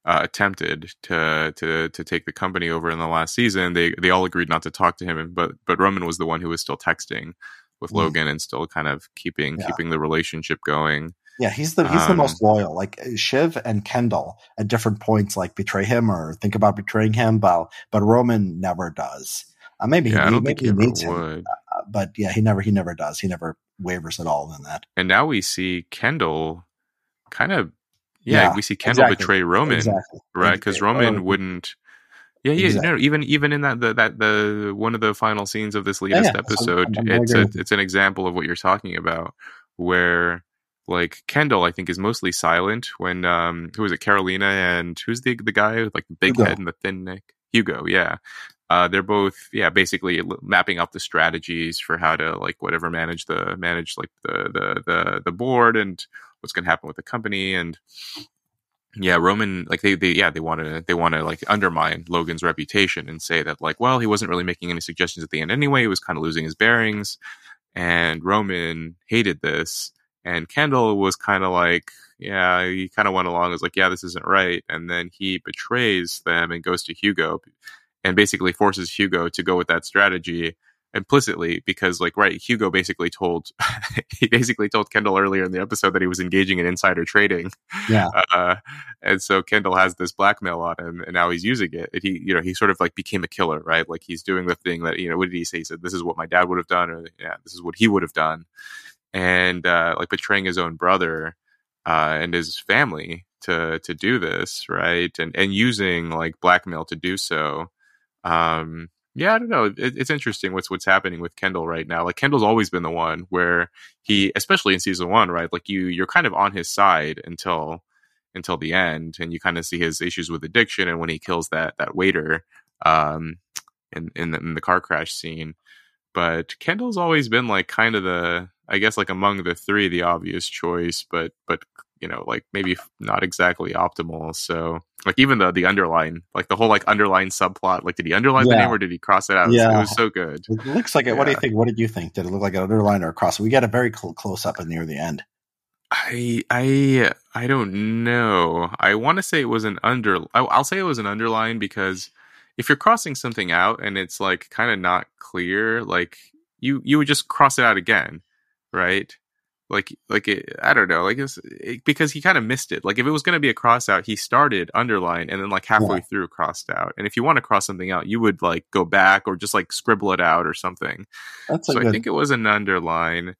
uh, attempted to to to take the company over in the last season, they they all agreed not to talk to him, but but Roman was the one who was still texting with Mm. Logan and still kind of keeping Yeah. keeping the relationship going. Yeah, he's the he's the Um, most loyal. Like Shiv and Kendall at different points, like betray him or think about betraying him, but but Roman never does. Uh, maybe Yeah, I don't maybe think he needs him, uh, but yeah, he never he never does. He never wavers at all in that. And now we see Kendall kind of, yeah, Yeah, we see Kendall exactly. betray Roman, Exactly. right? Because Roman oh, wouldn't, Yeah, yeah, Exactly. no, even even in that the that the one of the final scenes of this latest yeah, so episode, I'm- I'm it's a, it's an example of what you're talking about, where like Kendall, I think, is mostly silent when um who is it, Karolina and who's the the guy with like the big Hugo. head and the thin neck, Hugo, yeah. Uh, they're both, yeah, basically mapping out the strategies for how to like whatever manage the manage like the the the the board and what's going to happen with the company and yeah roman like they, they yeah they want to they want to like undermine logan's reputation and say that like well he wasn't really making any suggestions at the end anyway he was kind of losing his bearings and roman hated this and kendall was kind of like yeah he kind of went along as like yeah this isn't right and then he betrays them and goes to hugo and basically forces hugo to go with that strategy implicitly because like right hugo basically told he basically told kendall earlier in the episode that he was engaging in insider trading Yeah. uh, and so Kendall has this blackmail on him, and now he's using it. And he, you know, he sort of like became a killer, right? Like he's doing the thing that you know. What did he say? He said, "This is what my dad would have done," or "Yeah, this is what he would have done," and uh, like betraying his own brother uh, and his family to to do this, right? And and using like blackmail to do so. Um, yeah, I don't know. It, it's interesting what's what's happening with Kendall right now. Like Kendall's always been the one where he, especially in season one, right? Like you, you're kind of on his side until until the end, and you kind of see his issues with addiction, and when he kills that that waiter, um, in in the, in the car crash scene. But Kendall's always been like kind of the, I guess, like among the three, the obvious choice, but but you know, like maybe not exactly optimal. So like even the the underline, like the whole like underline subplot, like did he underline the name or did he cross it out? It was- Yeah. it was so good. It looks like it. What do you think? What did you think? Did it look like an underline or a cross? We get a very cl- close up and near the end. I I I don't know. I want to say it was an under. I- I'll say it was an underline because if you're crossing something out and it's like kind of not clear, like you you would just cross it out again, right? Like like it, I don't know, like it's it, because he kind of missed it. Like if it was going to be a cross out, he started underline and then like halfway Yeah. through crossed out. And if you want to cross something out, you would like go back or just like scribble it out or something. That's a So good. I think it was an underline.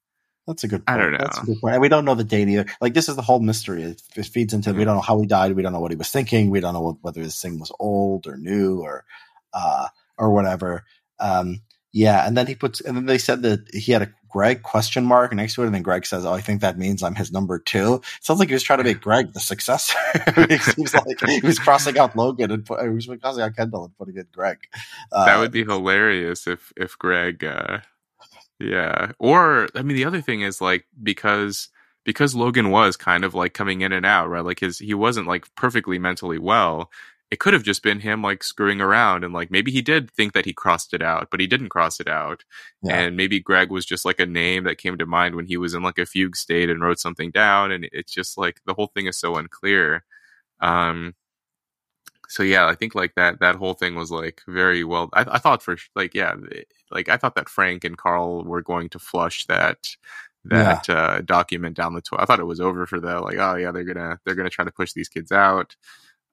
That's a good. I don't That's a know. good point. And we don't know the date either. Like this is the whole mystery. It, it feeds into. We Mhm. don't know how he died. We don't know what he was thinking. We don't know what, whether this thing was old or new or, uh, or whatever. Um, yeah, and then he puts, and then they said that he had a Greg question mark next to it, and then Greg says, "Oh, I think that means I'm his number two. Sounds like he was trying to make Greg the successor. it seems like he was crossing out Logan and put, he was crossing out Kendall and putting in Greg. Uh, that would be hilarious if if Greg uh yeah or I mean the other thing is like because because Logan was kind of like coming in and out right like his he wasn't like perfectly mentally well it could have just been him like screwing around and like maybe he did think that he crossed it out but he didn't cross it out. Yeah. and maybe Greg was just like a name that came to mind when he was in like a fugue state and wrote something down and it's just like the whole thing is so unclear. Um so yeah i think like that that whole thing was like very well i, I thought for like yeah like i thought that frank and karl were going to flush that that uh document down the toilet i thought it was over for that like oh yeah they're gonna they're gonna try to push these kids out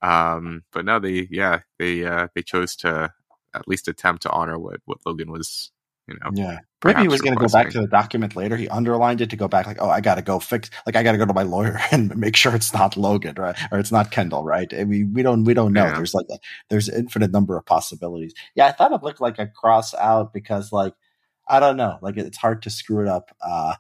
um but no they yeah they uh they chose to at least attempt to honor what what logan was you know Yeah. Maybe he was going to go back to the document later. He underlined it to go back, like, oh, I got to go fix, like, I got to go to my lawyer and make sure it's not Logan, right? Or it's not Kendall, right? I mean, we don't, we don't know. Yeah. There's like, a, there's an infinite number of possibilities. Yeah, I thought it looked like a cross out because, like, I don't know, like, it's hard to screw it up. Uh,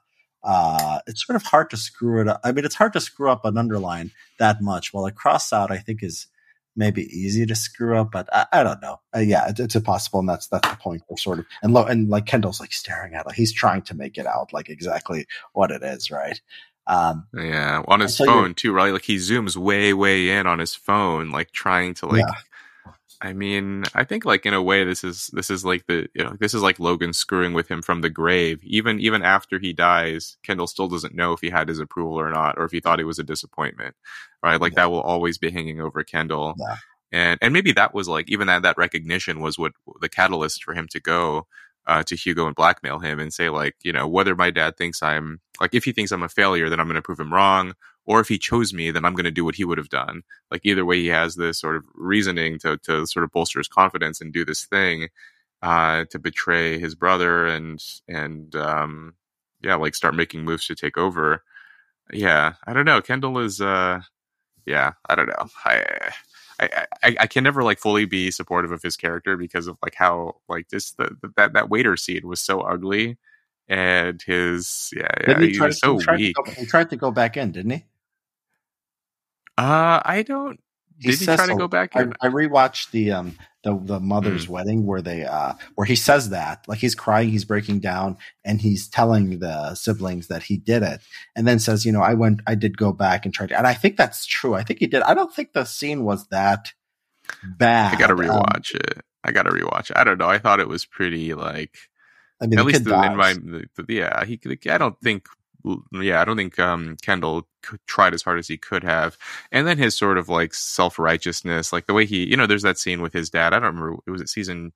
uh, it's sort of hard to screw it up. I mean, it's hard to screw up an underline that much. While a cross out, I think is maybe easy to screw up, but I, I don't know. Uh, yeah, it, it's impossible, and that's that's the point. We're sort of and lo, and like Kendall's like staring at it. He's trying to make it out like exactly what it is, right? Um, Yeah, on his phone too, right? Like he zooms way, way in on his phone, like trying to like. Yeah. I mean, I think like in a way, this is this is like the you know this is like Logan screwing with him from the grave. Even even after he dies, Kendall still doesn't know if he had his approval or not, or if he thought it was a disappointment, right? Like Yeah. that will always be hanging over Kendall. Yeah. And and maybe that was like even that that recognition was what the catalyst for him to go uh, to Hugo and blackmail him and say like you know whether my dad thinks I'm like if he thinks I'm a failure, then I'm going to prove him wrong, or if he chose me, then I'm going to do what he would have done. Like either way, he has this sort of reasoning to to sort of bolster his confidence and do this thing uh, to betray his brother and and um, yeah, like start making moves to take over. Yeah, I don't know. Kendall is uh, yeah, I don't know. I I, I, I can never like fully be supportive of his character because of like how like just the, the that that waiter scene was so ugly, and his yeah yeah Didn't he, try was so he tried weak. go- he tried to go back in, didn't he? Uh, I don't. He Did he says try to go back I. I rewatched the um the the mother's Hmm. wedding where they uh where he says that like he's crying, he's breaking down, and he's telling the siblings that he did it, and then says, you know, I went, I did go back and try to, and I think that's true. I think he did. I don't think the scene was that bad. I gotta Um, rewatch it. I gotta rewatch it. I don't know. I thought it was pretty like I mean, at least the, in my yeah he could- I don't think yeah I don't think um Kendall tried as hard as he could have. And then his sort of like self righteousness like the way he you know there's that scene with his dad I don't remember it was it season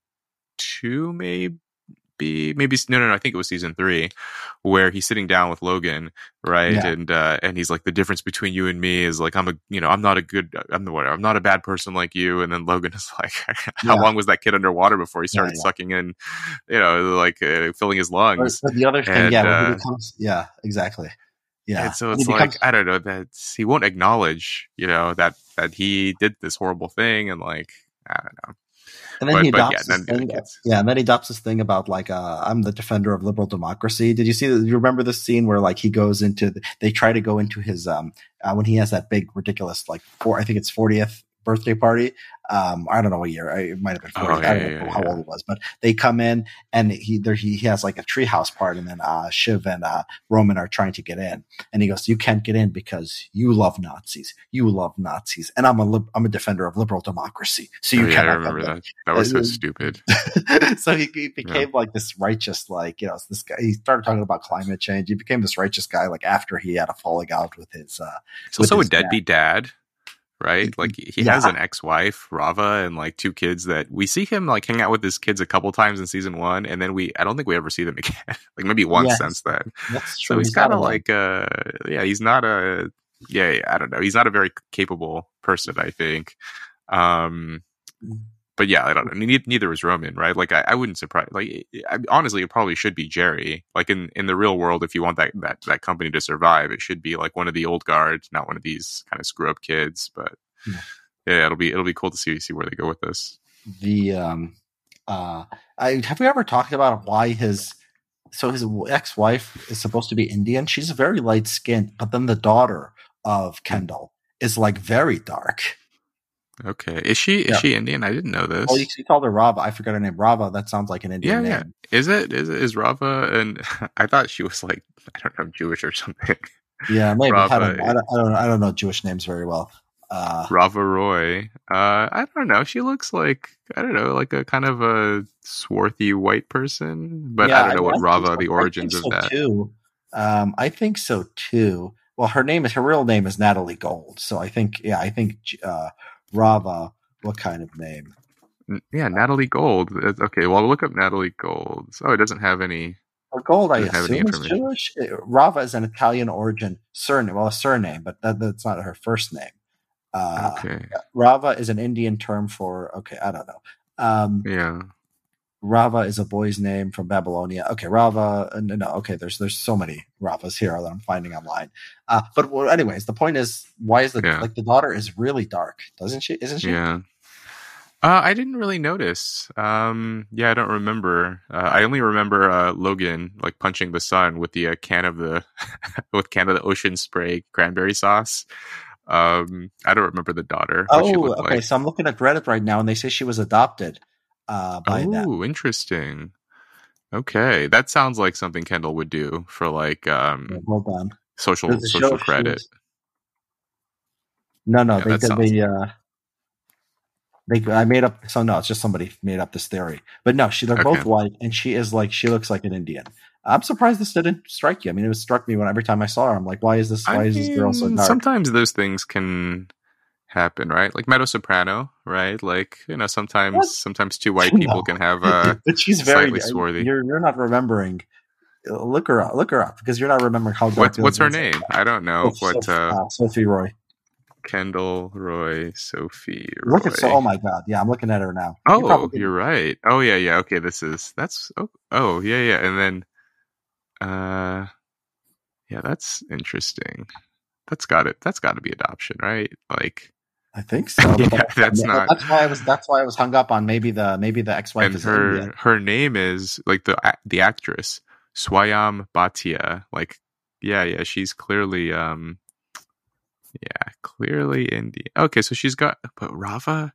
two maybe maybe no no no I think it was season three where he's sitting down with Logan right Yeah. and uh and he's like the difference between you and me is like I'm a you know I'm not a good I'm the whatever I'm not a bad person like you and then Logan is like how Yeah. long was that kid underwater before he started yeah. sucking in you know like uh, filling his lungs But, the other thing, And, yeah, uh, becomes, yeah, exactly, yeah. and so it's he like becomes- I don't know that he won't acknowledge, you know, that that he did this horrible thing, and like I don't know. And then But- he but yeah, adopts this thing. kids. Yeah, and then he adopts this thing about like uh, I'm the defender of liberal democracy. Did you see? You remember this scene where like he goes into? The, they try to go into his um uh, when he has that big ridiculous like four. I think it's 40th birthday party. Um, I don't know what year. I- It might have been 40. Oh, yeah, I don't yeah, know yeah, how old it was, but they come in and he there he, he has like a treehouse part, and then uh, Shiv and uh, Roman are trying to get in, and he goes, "You can't get in because you love Nazis. You love Nazis, and I'm a I'm a defender of liberal democracy. So you Oh, yeah, I cannot come remember that. That was so stupid. so he, he became like this righteous, like you know, this guy. He started talking about climate change. He became this righteous guy, like after he had a falling out with his. uh He's with also a his dad. deadbeat dad, right? Like he Yeah. has an ex-wife, Rava, and like two kids that we see him like hang out with his kids a couple times in season one, and then we I don't think we ever see them again. like maybe once Yes. since then. That's true. So he's, got kind a of like uh yeah, he's not a yeah, yeah, I don't know. He's not a very capable person, I think. Um but yeah, I don't know. Neither, neither is Roman, right? Like, I, I wouldn't surprise. Like, I, honestly, it probably should be Gerri. Like in, in the real world, if you want that, that that company to survive, it should be like one of the old guard, not one of these kind of screw up kids. But Yeah. yeah, it'll be it'll be cool to see see where they go with this. the um uh I have we ever talked about why his so his ex-wife is supposed to be Indian. She's very light skinned, but then the daughter of Kendall is like very dark. Okay, is she is Yeah. she Indian? I didn't know this. Oh, you, you called her Rava. I forgot her name. Rava. That sounds like an Indian Yeah, yeah. Is it is it, is Rava? And I thought she was like I don't know Jewish or something. Yeah, maybe. I don't, know. I, don't, I don't. I don't know Jewish names very well. Uh, Rava Roy. Uh, I don't know. She looks like I don't know, like a kind of a swarthy white person. But yeah, I don't know what think Rava, so. the I origins think of that. Too. Um, I think so too. Well, her name is her real name is Natalie Gold. So I think yeah, I think uh, Rava. What kind of name? Yeah, Natalie Gold. Okay, well, look up Natalie Gold. Oh, it doesn't have any. Well, Gold, I Doesn't have any assume is. Jewish. Uh, Rava is an Italian origin surname. Well, a surname, but that, that's not her first name. Uh, Okay, Rava is an Indian term for okay. I don't know. Um, yeah. Rava is a boy's name from Babylonia. Okay, Rava. uh, No, no, okay. There's there's so many Ravas here that I'm finding online. Uh, but well, anyways, the point is, why is the Yeah. like the daughter is really dark, doesn't she? Isn't she? Yeah. Uh, I didn't really notice. Um, yeah, I don't remember. Uh, I only remember uh, Logan like punching the son with the uh, can of the with can of the ocean spray cranberry sauce. Um, I don't remember the daughter. Oh, okay. like. So I'm looking at Reddit right now, and they say she was adopted uh, by them. Oh, interesting. Okay, that sounds like something Kendall would do for like um Hold social social credit. No, no, Yeah, they did sounds- the. Uh, they, I made up. So no, it's just somebody made up this theory. But no, she they're both white, and she is like she looks like an Indian. I'm surprised this didn't strike you. I mean, it was struck me when every time I saw her. I'm like, why is this? Why I is this girl so dark? Sometimes those things can happen, right? Like Meadow Soprano, right? Like you know, sometimes What? sometimes two white No. people can have uh but she's very. swarthy. You're you're not remembering. uh, Look her up. Look her up because you're not remembering how dark. what's her are. name? I don't know. Oh, what Soph- uh uh, Sophie Roy. Kendall Roy Sophie Roy. Look at so. Oh my god! Yeah, I'm looking at her now. You Oh, probably- you're right. Oh yeah, yeah. Okay, this is that's oh, oh yeah, yeah. And then uh yeah, that's interesting. That's got it. That's got to be adoption, right? Like I think so. Yeah, that's not. That's why I was. That's why I was hung up on maybe the maybe the ex-wife and is her Indian. her name is like the the actress Swayam Bhatia. Like, yeah, yeah, she's clearly um, yeah, clearly Indian. Okay, so she's got, but Rava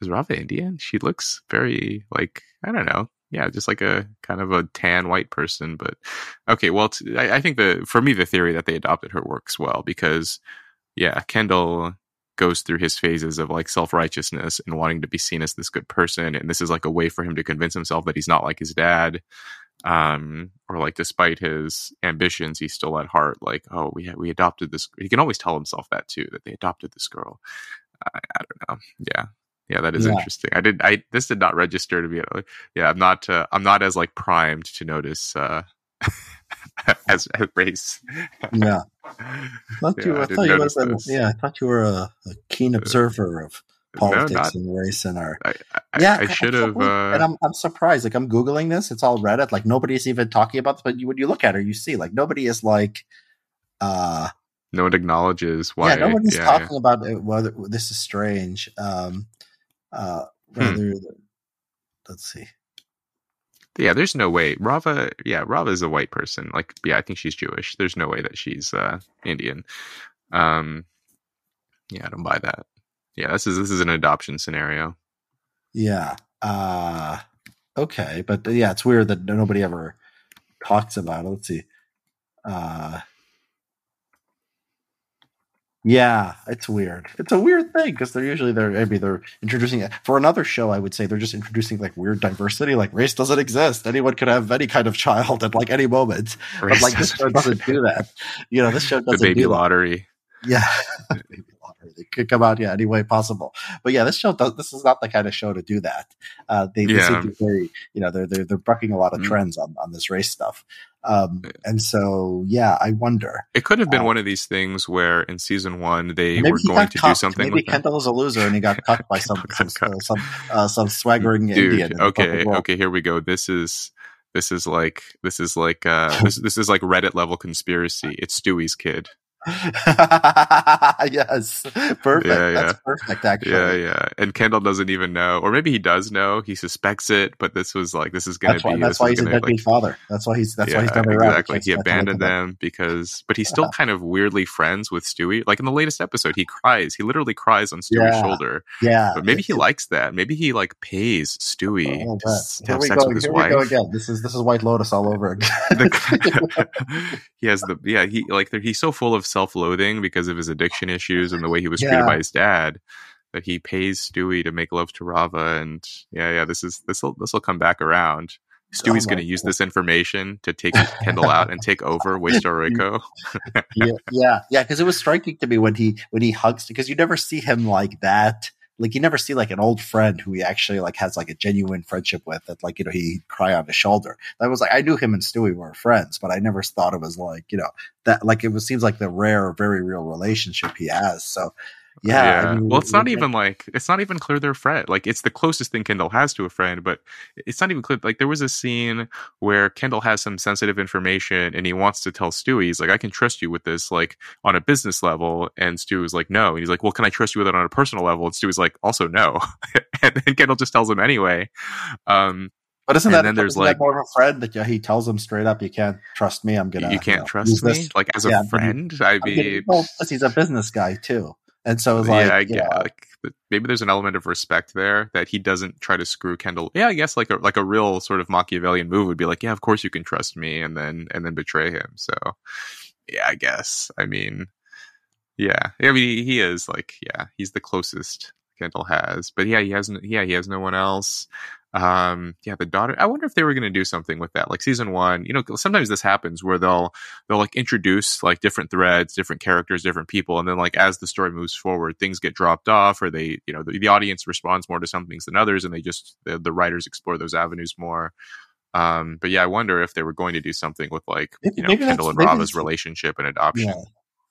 is Rava Indian? She looks very like I don't know. Yeah, just like a kind of a tan white person. But okay, well, t- I, I think the for me the theory that they adopted her works well because yeah, Kendall goes through his phases of like self righteousness and wanting to be seen as this good person, and this is like a way for him to convince himself that he's not like his dad. Um, or like despite his ambitions, he's still at heart like, oh, we we adopted this. He can always tell himself that too, that they adopted this girl. I, I don't know. Yeah, yeah, that is Yeah. interesting. I did. I this did not register to be. Yeah, I'm not. Uh, I'm not as like primed to notice uh, as, as race. Yeah, thought Yeah, you. I I thought you were. Yeah, I thought you were a, a keen observer of politics not- and race in our. I, I, Yeah, I should have. believe- and Uh, I'm I'm surprised. Like I'm googling this. It's all Reddit. Like nobody's even talking about this. But you, when you look at her, you see like nobody is like. uh no one acknowledges why. yeah, nobody's yeah, talking about it, whether this is strange. Um, uh, Hmm. rather, let's see. Yeah. there's no way. Rava. Yeah, Rava is a white person. Like, yeah, I think she's Jewish. There's no way that she's uh, Indian. Um, yeah, I don't buy that. Yeah, this is this is an adoption scenario. Yeah. Uh, okay, but uh, yeah, it's weird that nobody ever talks about it. Let's see. Uh, yeah, it's weird. It's a weird thing because they're usually they're maybe they're introducing it for another show. I would say they're just introducing like weird diversity. Like race doesn't exist. Anyone could have any kind of child at like any moment. But like this show doesn't do that. You know, this show doesn't baby do that. lottery. Yeah. They could come out yeah any way possible. But yeah, this show does this is not the kind of show to do that. Uh they, they Yeah. seem to be very you know, they're they're they're bucking a lot of Mm. trends on, on this race stuff. Um and so yeah, I wonder. It could have been Uh, one of these things where in season one they were going to do something Maybe that. Kendall is a loser and he got cucked by some some uh, some, uh, some swaggering Dude, Indian. okay, okay, here we go. This is this is like this is like uh this this is like Reddit level conspiracy. It's Stewy's kid. yes. Perfect. Yeah, yeah. That's perfect actually. Yeah, yeah. And Kendall doesn't even know, or maybe he does know. He suspects it, but this was like this is gonna That's be. why that's why he's a deadbeat like, father. That's why he's that's why he's yeah, never around. exactly. He abandoned them because, but he's still kind of weirdly friends with Stewy. Like in the latest episode, he cries. He literally cries on Stewy's Yeah. shoulder. Yeah. But maybe he likes that. Maybe he like pays Stewy Oh, to, here have we sex go. with his Here wife. we go again. This is this is White Lotus all over again. The- he has the yeah he like he's so full of self-loathing because of his addiction issues and the way he was Yeah. treated by his dad that he pays Stewy to make love to Rava and yeah yeah this is this will this will come back around. Oh Stewy's Oh going to use this information to take Kendall out and take over Waystar Royco. yeah, yeah, yeah. Because it was striking to me when he when he hugs because you never see him like that. Like you never see like an old friend who he actually like has like a genuine friendship with that like you know he'd cry on his shoulder. That was like I knew him and Stewy were friends, but I never thought it was like you know that like it was seems like the rare, very real relationship he has. So yeah, I mean, well, it's not even like it's not even clear they're friend. Like it's the closest thing Kendall has to a friend, but it's not even clear. Like there was a scene where Kendall has some sensitive information and he wants to tell Stewy, he's like, "I can trust you with this, like on a business level." And Stewy Stewy's like, "No," and he's like, "Well, can I trust you with it on a personal level?" And Stewy's like, "Also, no." and then Kendall just tells him anyway. Um, But isn't And that then there's, isn't that like- more of a friend that yeah, he tells him straight up, you can't trust me. I'm gonna you can't know, trust me, this." like as Yeah, a friend. I mean, well, he's a business guy too, and so it's like yeah, I get know, like maybe there's an element of respect there that he doesn't try to screw Kendall. Yeah, I guess like a like a real sort of Machiavellian move would be like, yeah, of course you can trust me, and then and then betray him. So yeah, I guess. I mean, yeah, I mean he, he is like yeah, he's the closest Kendall has, but yeah, he has no, yeah he has no one else. Um, yeah, the daughter. I wonder if they were going to do something with that, like season one. You know, sometimes this happens where they'll they'll like introduce like different threads, different characters, different people, and then like as the story moves forward, things get dropped off, or they, you know, the, the audience responds more to some things than others, and they just the, the writers explore those avenues more. Um, but yeah, I wonder if they were going to do something with like Maybe- you know Kendall and Rava's relationship and adoption. Yeah.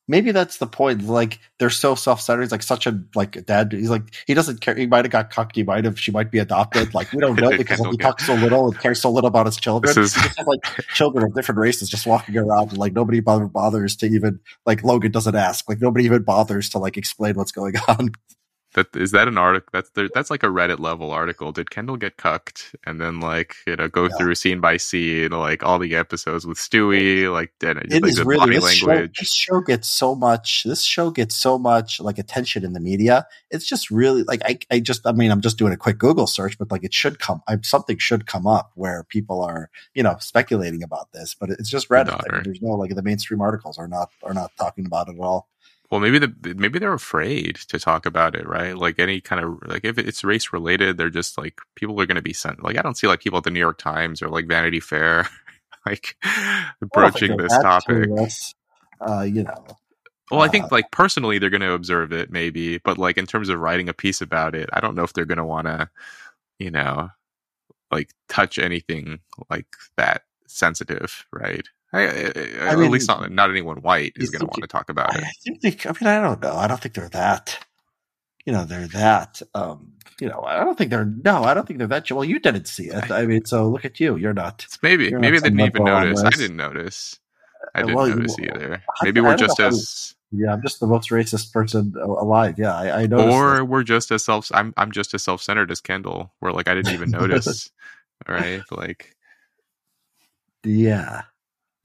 Maybe that's the point. Like they're so self-centered. He's like such a like dad. He's like he doesn't care. He might have got cocked. He might have. She might be adopted. Like we don't know because he talks so little and cares so little about his children. This is- He just has like children of different races just walking around. And, like nobody bother, bothers to even like Logan doesn't ask. Like nobody even bothers to like explain what's going on. That is that an article? That's there, that's like a Reddit level article. Did Kendall get cucked? And then like you know go yeah. through scene by scene, like all the episodes with Stewy, like, then, it like, is really this show, this show, gets so much. This show gets so much like attention in the media. It's just really like I I just I mean I'm just doing a quick Google search, but like it should come. I, something should come up where people are you know speculating about this, but it's just Reddit. Like, there's no like the mainstream articles are not are not talking about it at all. Well, maybe the maybe they're afraid to talk about it, right? Like any kind of like if it's race related, they're just like people are going to be sent. Like I don't see like people at the New York Times or like Vanity Fair, like broaching this topic. uh, you know. Well, I think uh, like personally they're going to observe it, maybe, but like in terms of writing a piece about it, I don't know if they're going to want to, you know, like touch anything like that sensitive, right? I, I, I at least not not anyone white is going to want to talk about it. I think they, I mean, I don't know. I don't think they're that. You know, they're that. Um, you know, I don't think they're. No, I don't think they're that. Well, you didn't see it. I mean, so look at you. You're not. It's maybe maybe not they didn't even notice. I didn't notice. I didn't well, notice you, either. Maybe we're just as. Yeah, I'm just the most racist person alive. Yeah, I, I know. Or we're just as self. I'm I'm just as self centered as Kendall. Where like I didn't even notice. right, like. Yeah.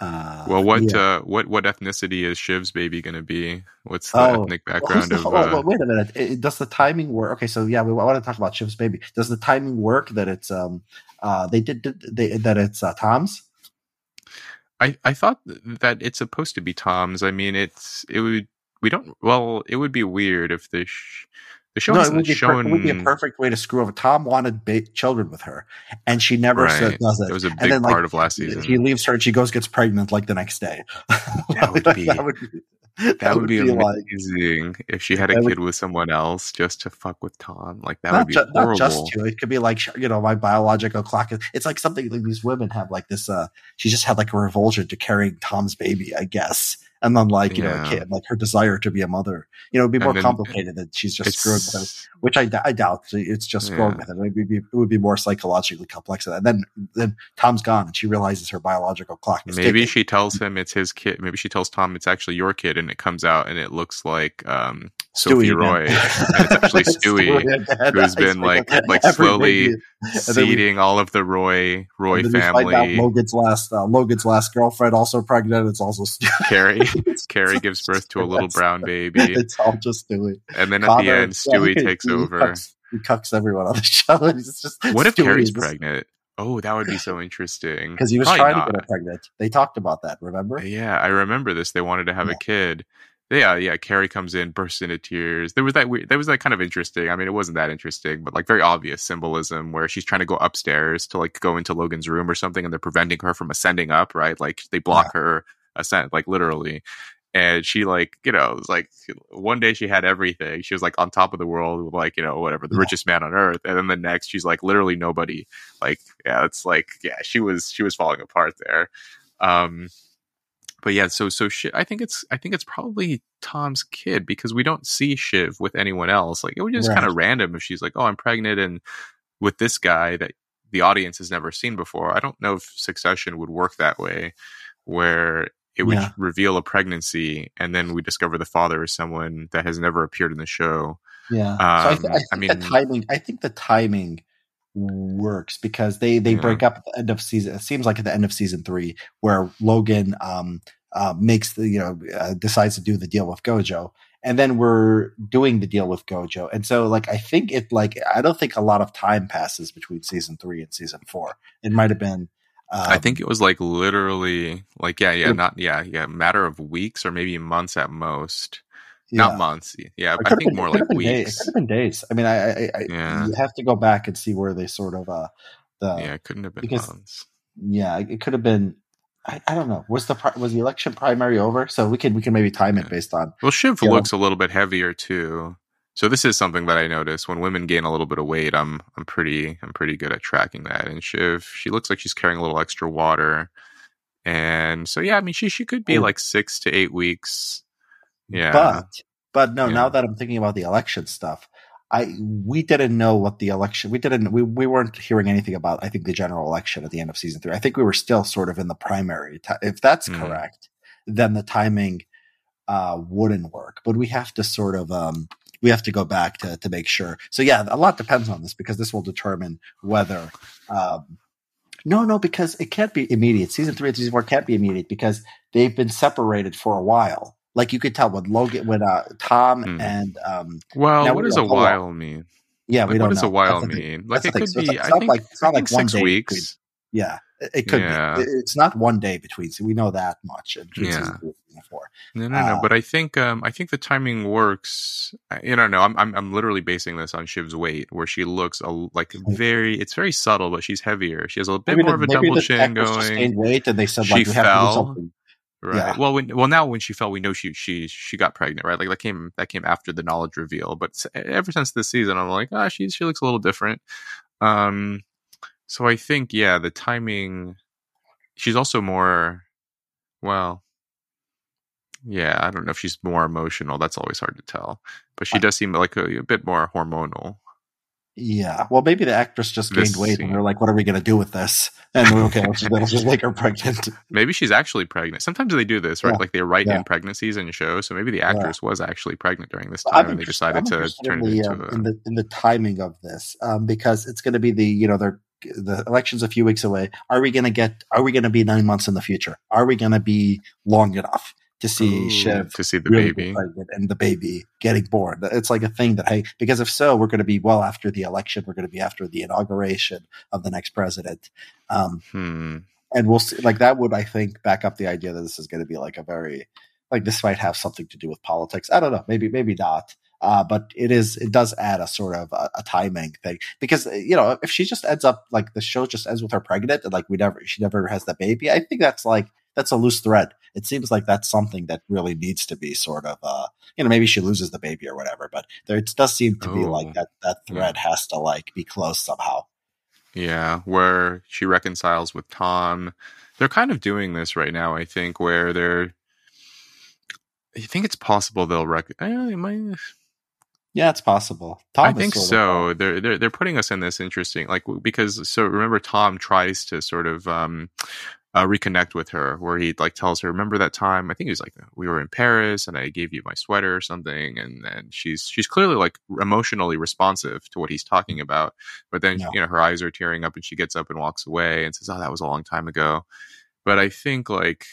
Uh, well, what yeah. uh, what what ethnicity is Shiv's baby going to be? What's the oh, ethnic background well, of? Uh, wait a minute. It, does the timing work? Okay, so yeah, we want to talk about Shiv's baby. Does the timing work that it's um uh they did, did they that it's uh, Tom's? I I thought that it's supposed to be Tom's. I mean, it's it would we don't well it would be weird if the sh- the show no, it would, shown... per- it would be a perfect way to screw over. Tom wanted ba- children with her, and she never right. said, does it. It was a big then, part like, of last season. He leaves her, and she goes gets pregnant like the next day. That would be. that would be, that, that would, be, be amazing like, if she had a kid would, with someone else just to fuck with Tom. Like that would be ju- horrible. Not just to. It could be like you know my biological clock. It's like something like these women have like this. uh She just had like a revulsion to carrying Tom's baby, I guess and then like you yeah. know kid, like her desire to be a mother you know it'd be more complicated than she's just screwed with it which I, I doubt it's just yeah. screwed with it it would, be, it would be more psychologically complex than that. and then then tom's gone and she realizes her biological clock maybe ticking. she tells him it's his kid maybe she tells tom it's actually your kid and it comes out and it looks like um Sophie Stewy Roy. it's actually Stewy, Stewy who's been like like slowly seeding we, all of the Roy Roy family. Logan's last uh, Logan's last girlfriend also pregnant. It's also Stewy. Kerry. Kerry gives birth to a little brown baby. It's all just Stewy. And then at Connor, the end, Stewy yeah, takes he, over. He cucks, he cucks everyone on the show. It's just, what if Kerry's pregnant? Oh, that would be so interesting. Because he was Probably trying not. to get her pregnant. They talked about that. Remember? Uh, yeah, I remember this. They wanted to have yeah. a kid yeah, yeah. Kerry comes in, bursts into tears. There was that weird. There was that kind of interesting. I mean, it wasn't that interesting, but like very obvious symbolism where she's trying to go upstairs to like go into Logan's room or something, and they're preventing her from ascending up. Right, like they block yeah. her ascent, like literally. And she like you know was like one day she had everything. She was like on top of the world, like you know whatever, the yeah. richest man on earth. And then the next, she's like literally nobody. Like yeah, it's like yeah, she was she was falling apart there. Um, but yeah, so so Shiv. I think it's I think it's probably Tom's kid because we don't see Shiv with anyone else. Like it would just right. kind of random if she's like, "Oh, I'm pregnant," and with this guy that the audience has never seen before. I don't know if Succession would work that way, where it would yeah. reveal a pregnancy and then we discover the father is someone that has never appeared in the show. Yeah, um, so I, th- I, think I mean, the timing. I think the timing works because they they yeah. break up at the end of season. It seems like at the end of season three, where Logan um, uh, makes the you know uh, decides to do the deal with Gojo, and then we're doing the deal with Gojo, and so like I think it like I don't think a lot of time passes between season three and season four. It might have been. Um, I think it was like literally like yeah yeah not yeah yeah matter of weeks or maybe months at most. Yeah. Not months. Yeah, I think been, more like weeks. Days. It could have been days. I mean, I, I, I yeah. you have to go back and see where they sort of uh the yeah, it couldn't have been because, months. Yeah, it could have been. I, I don't know. Was the was the election primary over? So we can we can maybe time it based on. Well, Shiv looks know. a little bit heavier too. So this is something that I notice when women gain a little bit of weight. I'm I'm pretty I'm pretty good at tracking that. And Shiv, she looks like she's carrying a little extra water, and so yeah, I mean she she could be like six to eight weeks. Yeah, but but no, yeah. now that I'm thinking about the election stuff, I we didn't know what the election we didn't we we weren't hearing anything about I think the general election at the end of season three. I think we were still sort of in the primary. If that's mm. correct, then the timing uh, wouldn't work. But we have to sort of um, we have to go back to to make sure. So yeah, a lot depends on this because this will determine whether. Um, no, no, because it can't be immediate. Season three and season four can't be immediate because they've been separated for a while. Like you could tell when Logan, when uh, Tom Hmm. and um, Well, Now what we does a while mean? yeah, we don't what does know. a while That's the thing. mean? Like it could So be. not- I it's not think, like- it's not like six day weeks. Yeah, it, it could Yeah. be. It- It's not one day between. So we know that much in between Yeah. season three and season four. No, no, no. Uh, But I think um, I think the timing works. I- You don't know. I'm, I'm I'm literally basing this on Shiv's weight, where she looks a, like very. It's very subtle, but she's heavier. She has a bit more the, of a double chin going. weight, and they said She like we have to do fell. something. Right. Yeah. Well, when well now when she fell, we know she she she got pregnant, right? Like that came that came after the knowledge reveal. But ever since this season, I'm like, ah, she she looks a little different. Um, so I think yeah, the timing. She's also more, well, yeah. I don't know if she's more emotional. That's always hard to tell. But she does seem like a, a bit more hormonal. Yeah. Well, maybe the actress just gained This weight, scene. and they're like, "What are we going to do with this?" And we're okay, let's just, let's just make her pregnant. Maybe she's actually pregnant. Sometimes they do this, right? Yeah. Like they write Yeah. in pregnancies in shows. So maybe the actress was actually pregnant during this I'm time, and they decided I'm to turn in it the, into um, a. in the in the timing of this um, because it's going to be the you know they're the election's a few weeks away. Are we going to get? Are we going to be nine months in the future? Are we going to be long enough to see Ooh, Shiv to see the really baby. and the baby getting born? It's like a thing that hey, because if so, we're going to be well after the election. We're going to be after the inauguration of the next president. Um, Hmm. and we'll see like that would i think back up the idea that this is going to be like a very like this might have something to do with politics i don't know maybe maybe not uh, but it is it does add a sort of a, a timing thing because you know if she just ends up like the show just ends with her pregnant and like we never she never has the baby i think that's like that's a loose thread it seems like that's something that really needs to be sort of uh you know maybe she loses the baby or whatever but there it does seem to be Oh, like that that thread has to like be closed somehow Yeah, where she reconciles with Tom. They're kind of doing this right now, I think, where they're. I think it's possible they'll rec. It might- yeah it's possible Tom I think of, so. They're they're they're putting us in this interesting like because so remember Tom tries to sort of um uh, reconnect with her where he like tells her remember that time I think he was like we were in Paris and I gave you my sweater or something and and she's she's clearly like emotionally responsive to what he's talking about but then Yeah. you know her eyes are tearing up and she gets up and walks away and says oh that was a long time ago but I think like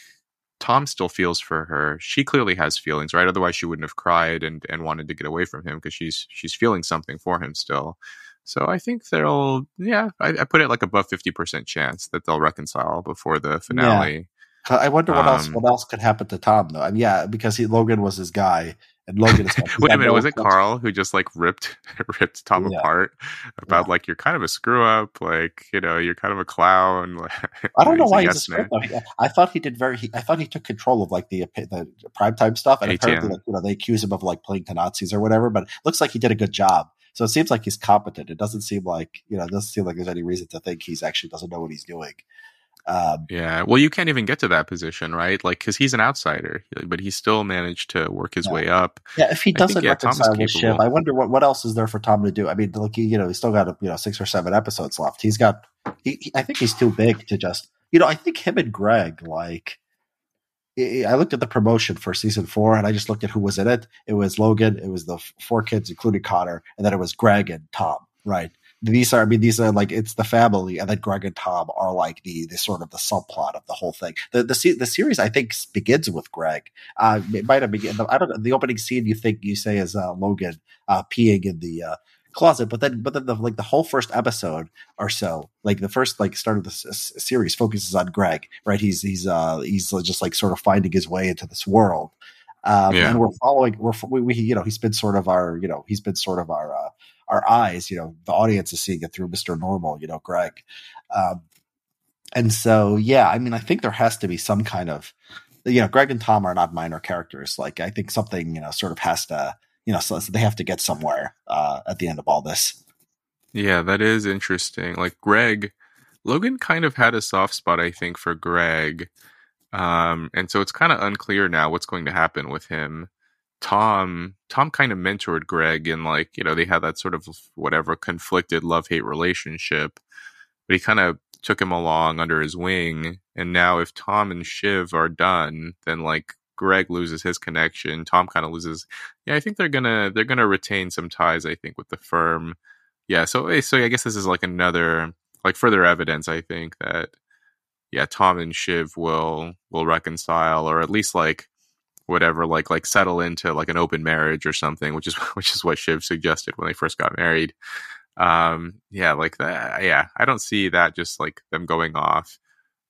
Tom still feels for her. She clearly has feelings, right? Otherwise, she wouldn't have cried and, and wanted to get away from him because she's she's feeling something for him still. So I think they'll, yeah, I, I put it like above fifty percent chance that they'll reconcile before the finale. I wonder what else Um, what else could happen to Tom though. I mean, yeah, because he, Logan was his guy, and Logan is. Wait a minute, was it Karl who just like ripped ripped Tom Yeah. apart about Yeah. like you're kind of a screw up, like you know you're kind of a clown. I don't know He's why yes he's a though. He- I thought he did very. He, I thought he took control of like the the primetime stuff, and ATM. apparently, like, you know, they accuse him of like playing to Nazis or whatever. But it looks like he did a good job. So it seems like he's competent. It doesn't seem like you know. It doesn't seem like there's any reason to think he's actually doesn't know what he's doing. Um, Yeah, well, you can't even get to that position, right? Like, because he's an outsider, but he still managed to work his Yeah. way up. Yeah, if he doesn't yeah, Tom's reconcile with capable. Shiv, I wonder what, what else is there for Tom to do. I mean, look, you know, he's still got you know six or seven episodes left. He's got, he, he- I think he's too big to just, you know, I think him and Greg, like, I I looked at the promotion for season four, and I just looked at who was in it. It was Logan, it was the four kids, including Connor, and then it was Greg and Tom. Right? These are, I mean, these are like it's the family, and then Greg and Tom are like the the sort of the subplot of the whole thing. The the the series, I think, begins with Greg. Uh, it might have begun. I don't know. The opening scene you think you say is uh, Logan uh, peeing in the uh, closet, but then but then the like the whole first episode or so, like the first like start of the s- series focuses on Greg. Right? He's he's uh he's just like sort of finding his way into this world. Um, Yeah. and we're following. We're we, we you know he's been sort of our you know he's been sort of our uh, our eyes. You know the audience is seeing it through Mister Normal. You know Greg. Um, and so yeah, I mean I think there has to be some kind of you know, Greg and Tom are not minor characters. Like I think something, you know, sort of has to, you know, so they have to get somewhere uh, at the end of all this. Yeah, that is interesting. Like Greg, Logan kind of had a soft spot, I think, for Greg. Um, and so it's kind of unclear now what's going to happen with him. Tom, Tom kind of mentored Greg and like, you know, they had that sort of whatever conflicted love hate relationship, but he kind of took him along under his wing. And now if Tom and Shiv are done, then like Greg loses his connection. Tom kind of loses. Yeah, I think they're gonna they're gonna retain some ties. I think with the firm. Yeah, so eh, so I guess this is like another like further evidence. I think that yeah, Tom and Shiv will will reconcile, or at least like whatever, like like settle into like an open marriage or something, which is which is what Shiv suggested when they first got married. Um, yeah, like that. Yeah, I don't see that just like them going off.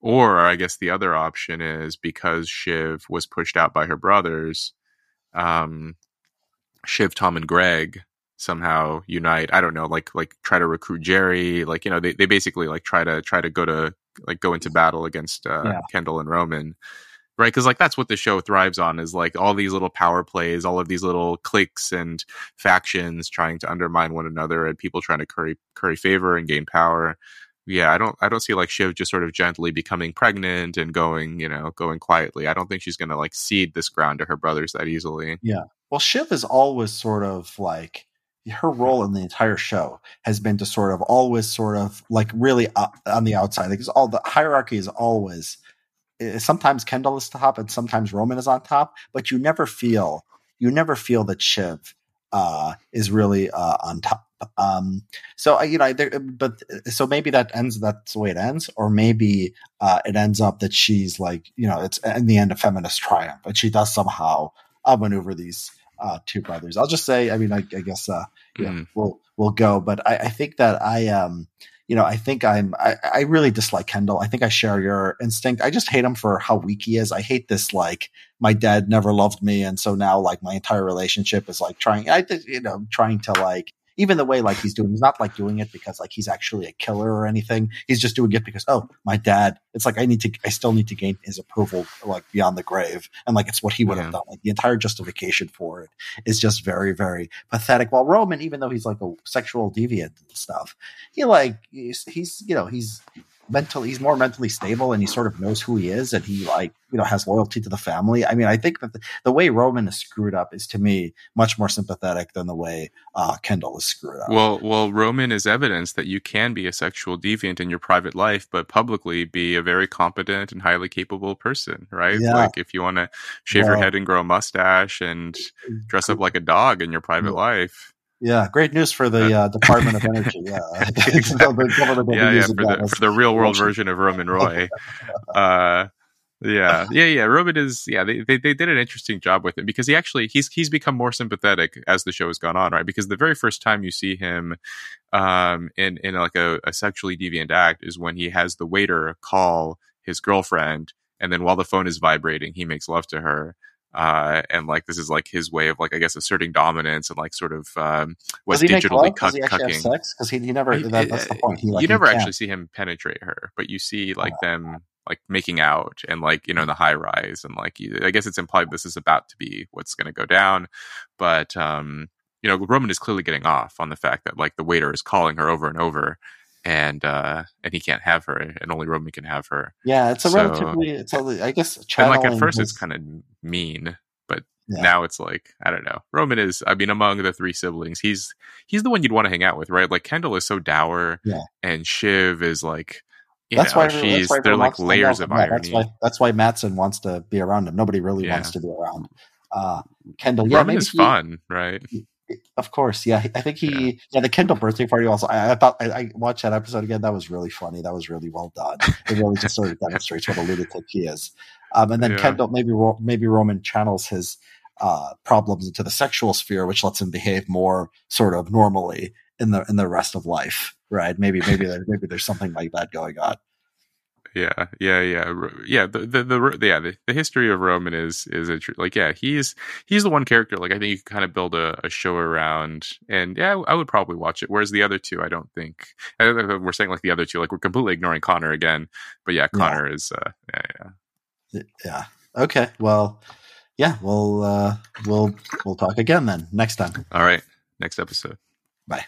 Or I guess the other option is because Shiv was pushed out by her brothers, um, Shiv, Tom, and Greg somehow unite. I don't know, like like try to recruit Gerri. Like you know, they, they basically like try to try to go to like go into battle against uh, yeah. Kendall and Roman, right? Because like that's what the show thrives on is like all these little power plays, all of these little cliques and factions trying to undermine one another, and people trying to curry curry favor and gain power. Yeah, I don't I don't see like Shiv just sort of gently becoming pregnant and going, you know, going quietly. I don't think she's gonna like cede this ground to her brothers that easily. Yeah. Well, Shiv is always sort of like her role in the entire show has been to sort of always sort of like really on the outside because all the hierarchy is always sometimes Kendall is top and sometimes Roman is on top, but you never feel you never feel that Shiv uh, is really uh, on top. Um, so you know, there, but so maybe that ends. That's the way it ends, or maybe uh, it ends up that she's like, you know, it's in the end a feminist triumph, and she does somehow outmaneuver these uh, two brothers. I'll just say, I mean, I, I guess, uh, yeah, mm. we'll, we'll go, but I, I think that I, um, you know, I think I'm, I, I really dislike Kendall. I think I share your instinct. I just hate him for how weak he is. I hate this, like, my dad never loved me. And so now, like, my entire relationship is like trying, I, you know, trying to like, even the way like he's doing, he's not like doing it because like he's actually a killer or anything. He's just doing it because oh, my dad. It's like I need to, I still need to gain his approval like beyond the grave, and like it's what he would yeah. have done. Like the entire justification for it is just very, very pathetic. While Roman, even though he's like a sexual deviant and stuff, he like he's, he's you know he's mentally he's more mentally stable and he sort of knows who he is and he like you know has loyalty to the family. I mean i think that the, the way roman is screwed up is to me much more sympathetic than the way uh, kendall is screwed up. Well well roman is evidence that you can be a sexual deviant in your private life but publicly be a very competent and highly capable person right? Yeah. like if you want to shave well, your head and grow a mustache and dress up like a dog in your private life yeah, great news for the uh, Department of Energy. Yeah, yeah, yeah, for the, for the real world version of Roman Roy. Uh, yeah, yeah, yeah. Roman is yeah. They, they they did an interesting job with him because he actually he's he's become more sympathetic as the show has gone on, right? Because the very first time you see him um, in in like a, a sexually deviant act is when he has the waiter call his girlfriend, and then while the phone is vibrating, he makes love to her uh, and like this is like his way of like I guess asserting dominance and like sort of um, was digitally cu- cucking. Because he, he, never that, that's the point. He, like, you never actually see him penetrate her, but you see like oh. them like making out and like you know in the high rise and like you, I guess it's implied this is about to be what's going to go down, but um, you know Roman is clearly getting off on the fact that like the waiter is calling her over and over and uh and he can't have her and only Roman can have her. Yeah, it's a so, relatively it's a, I guess and like at first his... it's kind of mean, but yeah. now it's like I don't know. Roman is I mean among the three siblings, he's he's the one you'd want to hang out with, right? Like Kendall is so dour yeah. and Shiv is like that's know, why she's that's why they're like layers of irony. That's why that's why Matsson wants to be around him. Nobody really yeah. wants to be around uh Kendall. Yeah, Roman is he, fun, right? Of course, yeah. I think he, yeah, yeah the Kendall birthday party also. I, I thought I, I, watched that episode again. That was really funny. That was really well done. It really just sort of demonstrates what a lunatic he is. Um, and then yeah. Kendall, maybe maybe Roman channels his uh, problems into the sexual sphere, which lets him behave more sort of normally in the in the rest of life. Right? Maybe maybe there, maybe there's something like that going on yeah yeah yeah yeah the the, the yeah the, the history of roman is is a tr- like yeah he's he's the one character like i think you can kind of build a, a show around and yeah I, would probably watch it whereas the other two i don't think I don't we're saying like the other two like we're completely ignoring connor again but yeah connor yeah. is uh yeah yeah yeah. Okay. Well yeah we'll uh we'll we'll talk again then. Next time. All right. Next episode. Bye